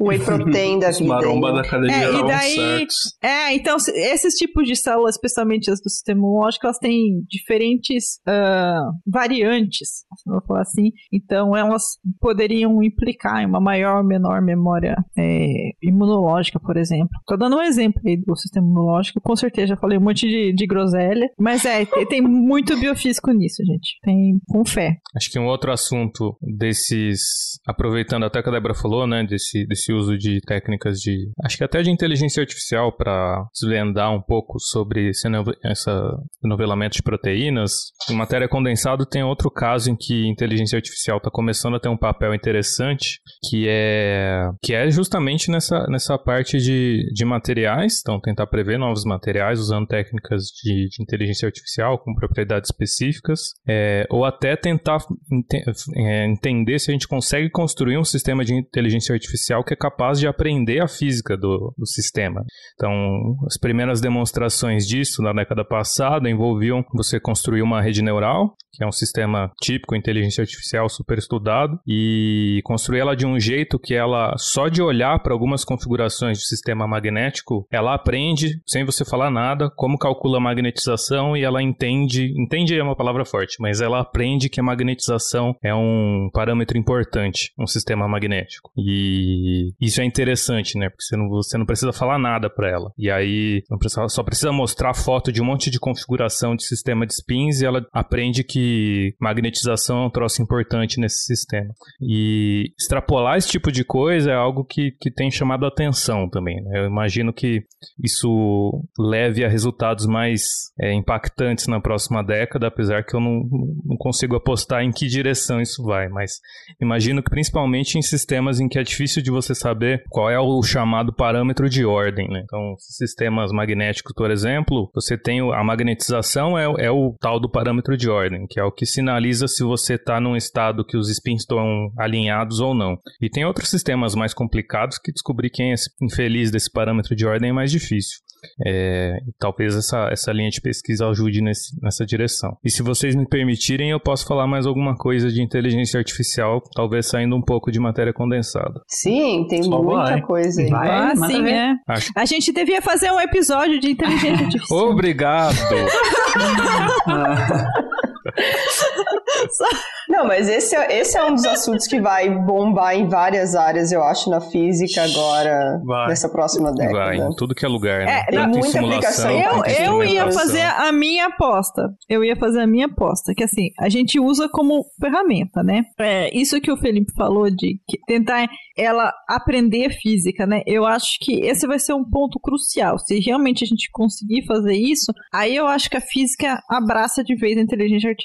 Whey protein da vida. Maromba da academia é, e daí, É, então, esses tipos de células, especialmente as do sistema imunológico, elas têm diferentes uh, variantes, vou falar assim. Então, elas poderiam implicar em uma maior ou menor memória é, imunológica, por exemplo. Tô dando um exemplo aí do sistema imunológico. Com certeza já falei um monte de, de groselha. Mas é, tem muito biofísico nisso, gente. Tem com fé. Acho que um outro assunto desses. Aproveitando até que a Débora falou, né? Desse, desse uso de técnicas de. Acho que até de inteligência artificial para desvendar um pouco sobre esse, essa novelamento de proteínas. Em matéria condensada, tem outro caso em que inteligência artificial está começando a ter um papel interessante, que é que é justamente nessa, nessa parte de, de materiais, então tentar prever novos materiais usando técnicas de, de inteligência artificial com propriedades específicas, é, ou até tentar ente, é, entender se a gente consegue construir um sistema de inteligência artificial que é capaz de aprender a física do, do sistema. Então, as primeiras demonstrações disso na década passada envolviam você construir uma rede neural, que é um sistema típico, inteligência artificial super estudado, e construir ela de um jeito que ela, só de olhar para algumas configurações do sistema magnético, ela aprende, sem você falar nada, como calcula a magnetização e ela entende, entende é uma palavra forte, mas ela aprende que a magnetização é um parâmetro importante, um sistema magnético. E isso é interessante, né? Porque você não, você não precisa falar nada para ela. E aí precisa, só precisa mostrar foto de um monte de configuração de sistema de spins e ela aprende que magnetização é um troço importante nesse sistema. E extrapolar esse tipo de coisa é algo que, que tem chamado a atenção também. Né? Eu imagino que isso leve a resultados mais é, impactantes na próxima década, apesar que eu não, não consigo apostar em que direção isso vai. Mas imagino que principalmente em sistemas em que é difícil de você saber qual é o chamado parâmetro de ordem. Né? Então, sistemas magnéticos, por exemplo, você tem a magnetização é, é o tal do parâmetro de ordem, que é o que sinaliza se você está num estado que os spins estão alinhados ou não. E tem outros sistemas mais complicados que descobrir quem é infeliz desse parâmetro de ordem é mais difícil. É, talvez essa, essa linha de pesquisa ajude nesse, nessa direção. E se vocês me permitirem, eu posso falar mais alguma coisa de inteligência artificial, talvez saindo um pouco de matéria condensada. Sim, tem Só muita vai. coisa aí. Vai, ah, sim, é. Acho... A gente devia fazer um episódio de inteligência artificial. Obrigado! Não, mas esse é, esse é um dos assuntos que vai bombar em várias áreas, eu acho, na física agora, vai. nessa próxima década. Vai, em tudo que é lugar, né? É, tem muita aplicação. Eu, eu ia fazer a minha aposta. Eu ia fazer a minha aposta, que assim, a gente usa como ferramenta, né? É, isso que o Felipe falou de tentar ela aprender física, né? Eu acho que esse vai ser um ponto crucial. Se realmente a gente conseguir fazer isso, aí eu acho que a física abraça de vez a inteligência artificial,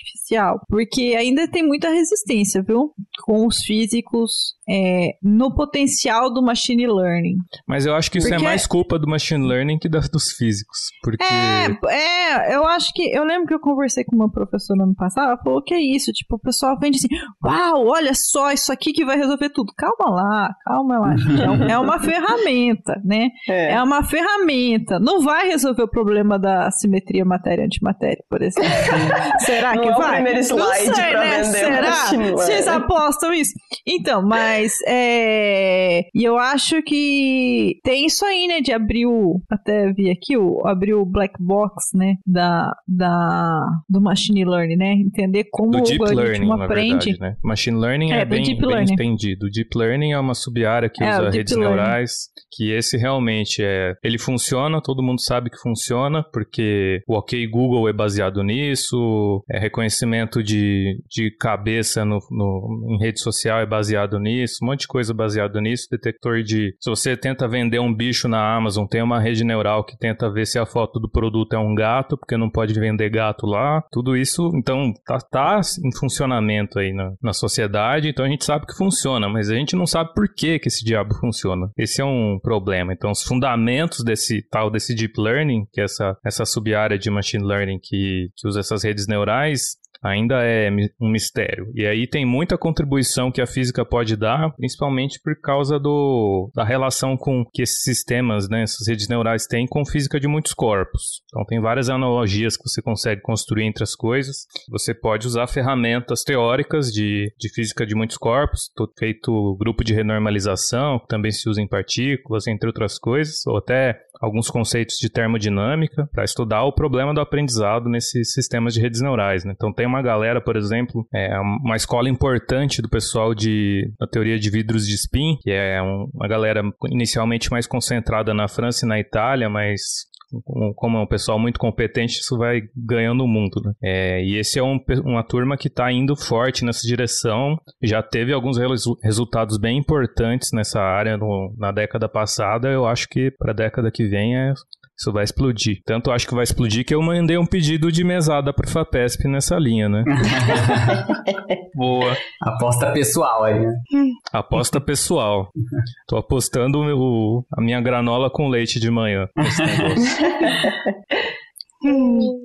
porque ainda tem muita resistência, viu? Com os físicos é, no potencial do machine learning. Mas eu acho que isso é porque... é mais culpa do machine learning que dos físicos, porque... É, é, eu acho que... Eu lembro que eu conversei com uma professora no ano passado, ela falou que é isso, tipo, o pessoal vende assim, uau, olha só, isso aqui que vai resolver tudo. Calma lá, calma lá, gente. É, é uma ferramenta, né? É. é uma ferramenta. Não vai resolver o problema da simetria matéria-antimatéria, por exemplo. Será que é vai? O primeiro slide Não sei, né? Será? Vocês apostam isso? Então, mas é... E eu acho que tem isso aí, né? De abrir o. Até vi aqui, o, abrir o black box, né? Da, da, do machine learning, né? Entender como do o deep learning, aprende. Verdade, né? Machine learning é, é bem, deep bem learning. entendido. Deep learning é uma sub-área que é, usa redes learning. neurais, que esse realmente é. Ele funciona, todo mundo sabe que funciona, porque o OK Google é baseado nisso, é reconhecimento de, de cabeça no, no, em rede social é baseado nisso, um monte de coisa baseado nisso, detector de. Se você tenta vender um bicho na Amazon, tem uma rede neural que tenta ver se a foto do produto é um gato, porque não pode vender gato lá. Tudo isso, então, tá, tá em funcionamento aí na, na sociedade, então a gente sabe que funciona, mas a gente não sabe por que, que esse diabo funciona. Esse é um problema. Então, os fundamentos desse tal, desse deep learning, que é essa, essa sub-área de machine learning que, que usa essas redes neurais, ainda é um mistério. E aí tem muita contribuição que a física pode dar, principalmente por causa do, da relação com que esses sistemas, né, essas redes neurais têm com física de muitos corpos. Então tem várias analogias que você consegue construir entre as coisas. Você pode usar ferramentas teóricas de, de física de muitos corpos, feito grupo de renormalização, que também se usa em partículas, entre outras coisas, ou até alguns conceitos de termodinâmica para estudar o problema do aprendizado nesses sistemas de redes neurais. Né? Então tem uma galera, por exemplo, é uma escola importante do pessoal de da teoria de vidros de spin, que é uma galera inicialmente mais concentrada na França e na Itália, mas como é um pessoal muito competente, isso vai ganhando o mundo. Né? É, e esse é um, uma turma que está indo forte nessa direção. Já teve alguns resu resultados bem importantes nessa área no, na década passada. Eu acho que para a década que vem é Isso vai explodir. Tanto acho que vai explodir que eu mandei um pedido de mesada pro FAPESP nessa linha, né? Boa. Aposta pessoal aí, né? Aposta pessoal. Tô apostando o, a minha granola com leite de manhã.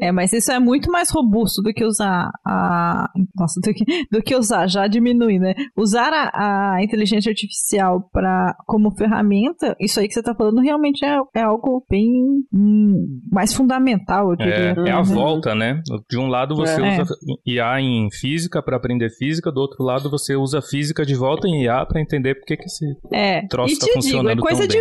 É, mas isso é muito mais robusto do que usar a. Nossa, do que, do que usar, já diminui, né? Usar a, a inteligência artificial pra, como ferramenta, isso aí que você tá falando realmente é, é algo bem hum, mais fundamental, eu diria. É, é a volta, né? De um lado você É. usa IA em física para aprender física, do outro lado você usa física de volta em IA para entender por que que esse É, troço e tá te digo, é funcionando coisa tão.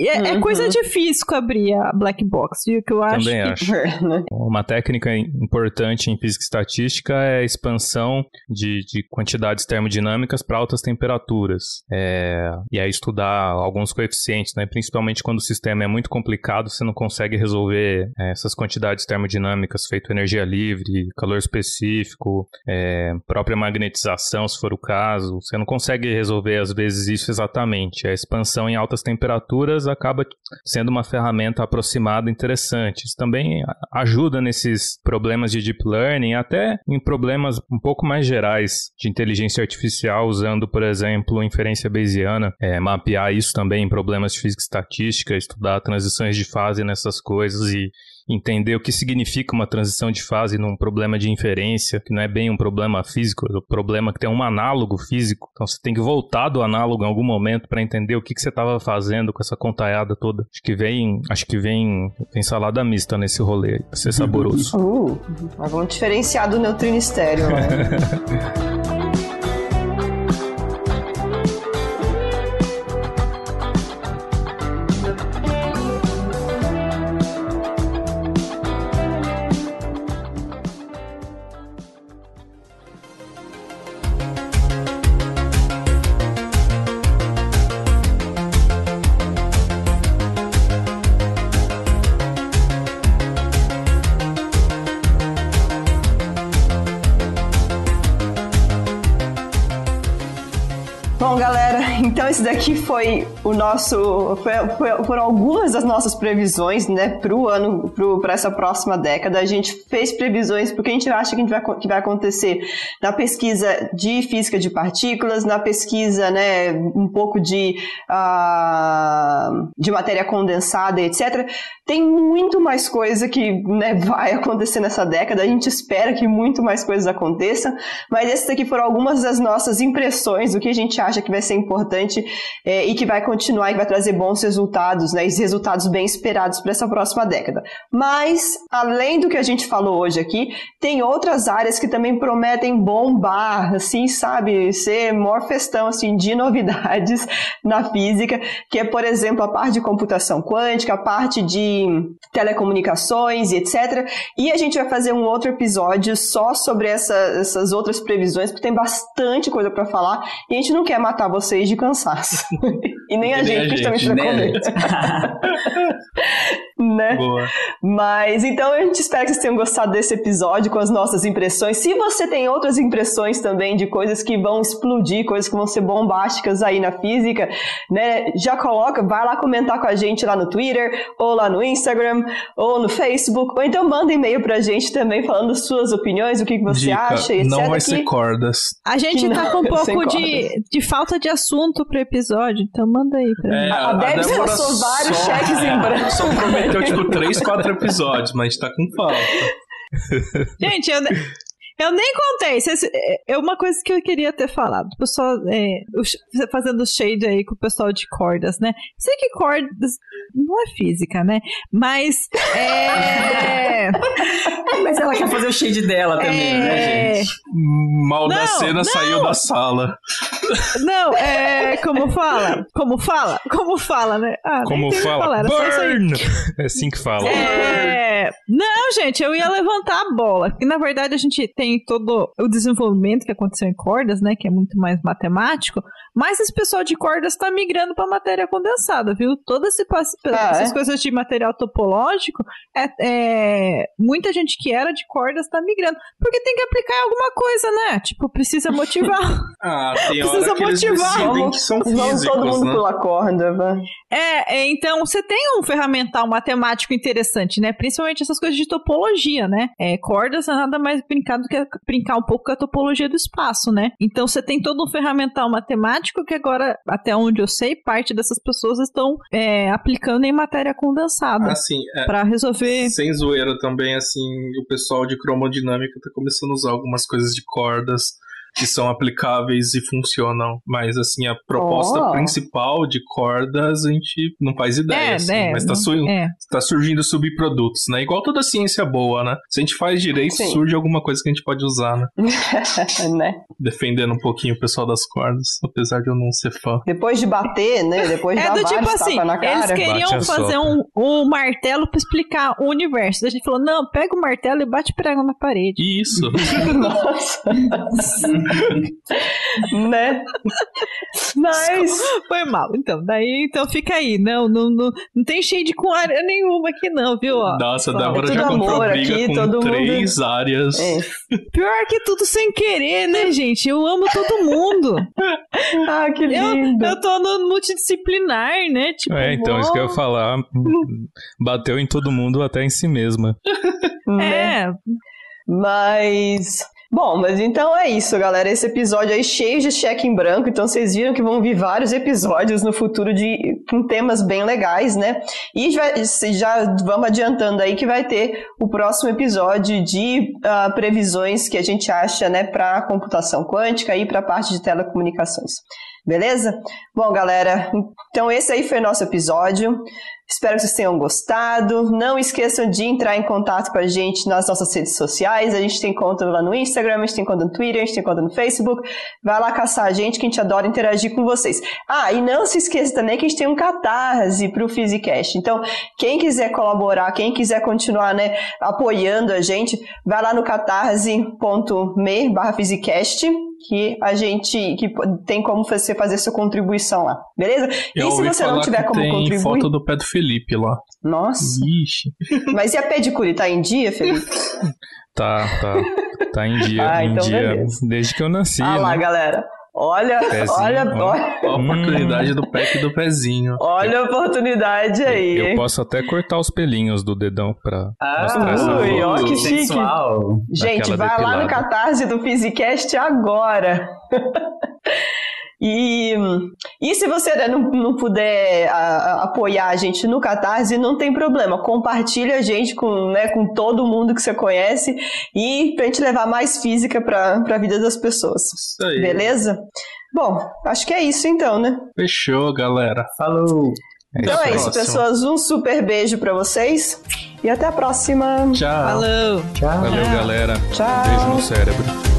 É, é Uhum. coisa difícil abrir a black box, viu? Que eu acho Também que acho. Né? Uma técnica importante em física estatística é a expansão de, de quantidades termodinâmicas para altas temperaturas. É, e aí estudar alguns coeficientes, né? principalmente quando o sistema é muito complicado, você não consegue resolver é, essas quantidades termodinâmicas, feito energia livre, calor específico, é, própria magnetização, se for o caso. Você não consegue resolver, às vezes, isso exatamente. A expansão em altas temperaturas acaba sendo uma ferramenta aproximada interessante. Isso também ajuda nesses problemas de deep learning, até em problemas um pouco mais gerais de inteligência artificial, usando, por exemplo, inferência bayesiana, é, mapear isso também em problemas de física e estatística, estudar transições de fase nessas coisas e entender o que significa uma transição de fase num problema de inferência, que não é bem um problema físico, é um problema que tem um análogo físico. Então você tem que voltar do análogo em algum momento para entender o que, que você estava fazendo com essa contaiada toda. Acho que vem, acho que vem, vem salada mista nesse rolê, aí, pra ser saboroso. Uh, mas vamos diferenciar do neutrino estéreo. Né? esse daqui foi o nosso. Foram algumas das nossas previsões, né, pro ano, pro, pra essa próxima década. A gente fez previsões porque a gente acha que, gente vai, que vai acontecer na pesquisa de física de partículas, na pesquisa, né, um pouco de, ah, de matéria condensada, etc. Tem muito mais coisa que né, vai acontecer nessa década. A gente espera que muito mais coisas aconteçam. Mas essas aqui foram algumas das nossas impressões do que a gente acha que vai ser importante é, e que vai continuar e vai trazer bons resultados, né? E resultados bem esperados para essa próxima década. Mas, além do que a gente falou hoje aqui, tem outras áreas que também prometem bombar, assim, sabe? Ser maior festão, assim, de novidades na física, que é, por exemplo, a parte de computação quântica, a parte de telecomunicações e etc. E a gente vai fazer um outro episódio só sobre essa- essas outras previsões, porque tem bastante coisa para falar e a gente não quer matar vocês de cansaço. e nem a E nem gente, a que também gente, precisa né? Né? Boa. Mas então a gente espera que vocês tenham gostado desse episódio com as nossas impressões. Se você tem outras impressões também de coisas que vão explodir, coisas que vão ser bombásticas aí na física, né? Já coloca, vai lá comentar com a gente lá no Twitter, ou lá no Instagram, ou no Facebook, ou então manda e-mail pra gente também falando suas opiniões, o que, que você Dica, acha, etc. não vai ser que- cordas. A gente Que tá não, com um pouco de, de falta de assunto pro episódio, então manda aí pra mim. A Debs Débora lançou vários só- cheques em branco. Só prometeu, tipo, três, quatro episódios, mas tá com falta. Gente, eu, eu nem contei. É- É uma coisa que eu queria ter falado. O pessoal, é, o sh- você fazendo shade aí com o pessoal de cordas, né? Sei que cordas não é física, né? Mas é. Mas ela quer fazer o shade dela também, né, é gente? Mal da Não, cena não. saiu da sala. não, é. Como fala? Como fala? Como fala, né? Ah, Como que fala? falar. Burn! É assim que fala. É... Não, gente, eu ia levantar a bola. E na verdade a gente tem todo o desenvolvimento que aconteceu em cordas, né? Que é muito mais matemático. Mas esse pessoal de cordas está migrando para matéria condensada, viu? Todas esse, Ah, essas é? coisas de material topológico, é, é, muita gente que era de cordas está migrando. Porque tem que aplicar em alguma coisa, né? Tipo, precisa motivar. Ah, tem Precisa precisa que eles motivar. decidem que são Vamos todo físicos, mundo né? pular corda, vai. É, é, então você tem um ferramental matemático interessante, né? Principalmente essas coisas de topologia, né? É, cordas é nada mais brincar do que brincar um pouco com a topologia do espaço, né? Então você tem todo um ferramental matemático que agora, até onde eu sei, parte dessas pessoas estão é, aplicando em matéria condensada Assim, é, pra resolver. sem zoeira também, assim, o pessoal de cromodinâmica tá começando a usar algumas coisas de cordas que são aplicáveis e funcionam. Mas, assim, a proposta Oh. principal de cordas a gente não faz ideia, É, assim, né? mas tá, su- é. tá surgindo subprodutos, né? Igual toda ciência boa, né? Se a gente faz direito, Sim. surge alguma coisa que a gente pode usar, né? né? Defendendo um pouquinho o pessoal das cordas, apesar de eu não ser fã. Depois de bater, né? Depois de É dar do tipo assim, eles queriam fazer um, um martelo pra explicar o universo. Daí a gente falou, não, pega o martelo e bate prego na parede. Isso. Nossa. Né? Mas. Foi mal. Então, daí então fica aí. Não, não, não, não tem shade com área nenhuma aqui, não, viu? Ó, Nossa, a Débora é já comprou briga aqui, com todo mundo- três áreas. É. Pior que tudo sem querer, né, gente? Eu amo todo mundo. Ah, que Eu, lindo. eu tô no multidisciplinar, né? Tipo, É, então, isso que eu ia falar. Bateu em todo mundo, até em si mesma. né? É, Mas. Bom, mas então é isso, galera. Esse episódio aí cheio de cheque em branco. Então vocês viram que vão vir vários episódios no futuro de com temas bem legais, né? E já, já vamos adiantando aí que vai ter o próximo episódio de ah, previsões que a gente acha, né, para computação quântica e para a parte de telecomunicações. Beleza? Bom, galera, então esse aí foi nosso episódio. Espero que vocês tenham gostado. Não esqueçam de entrar em contato com a gente nas nossas redes sociais. A gente tem conta lá no Instagram, a gente tem conta no Twitter, a gente tem conta no Facebook. Vai lá caçar a gente que a gente adora interagir com vocês. Ah, e não se esqueça também que a gente tem um catarse para o Physicast. Então, quem quiser colaborar, quem quiser continuar né, apoiando a gente, vai lá no catarse.me barra Physicast que a gente que tem como você fazer sua contribuição lá, beleza? Eu e se você não tiver como tem contribuir, foto do pé do Felipe lá. nossa. Ixi. Mas e a pedicure tá em dia, Felipe? Tá, tá. Tá em dia. Ah, em então dia beleza. desde que eu nasci, ah lá, né? galera. Olha, Pezinho, olha, ó. olha, a oportunidade do pack do pezinho. olha a oportunidade aí. Eu hein? posso até cortar os pelinhos do dedão pra Ah, mostrar essa ui, ó, que chique. sensual. Gente, vai lá no depilada. Catarse do Physicast agora. E, e se você né, não, não puder a- a- apoiar a gente no Catarse, não tem problema. Compartilha a gente com, né, com todo mundo que você conhece e pra gente levar mais física pra, pra vida das pessoas. Isso aí. Beleza? Bom, acho que é isso então, né? Fechou, galera. Falou. Então é isso, pessoas. Um super beijo pra vocês e até a próxima. Tchau. falou. Tchau. Valeu, Tchau. galera. Tchau. Beijo no cérebro.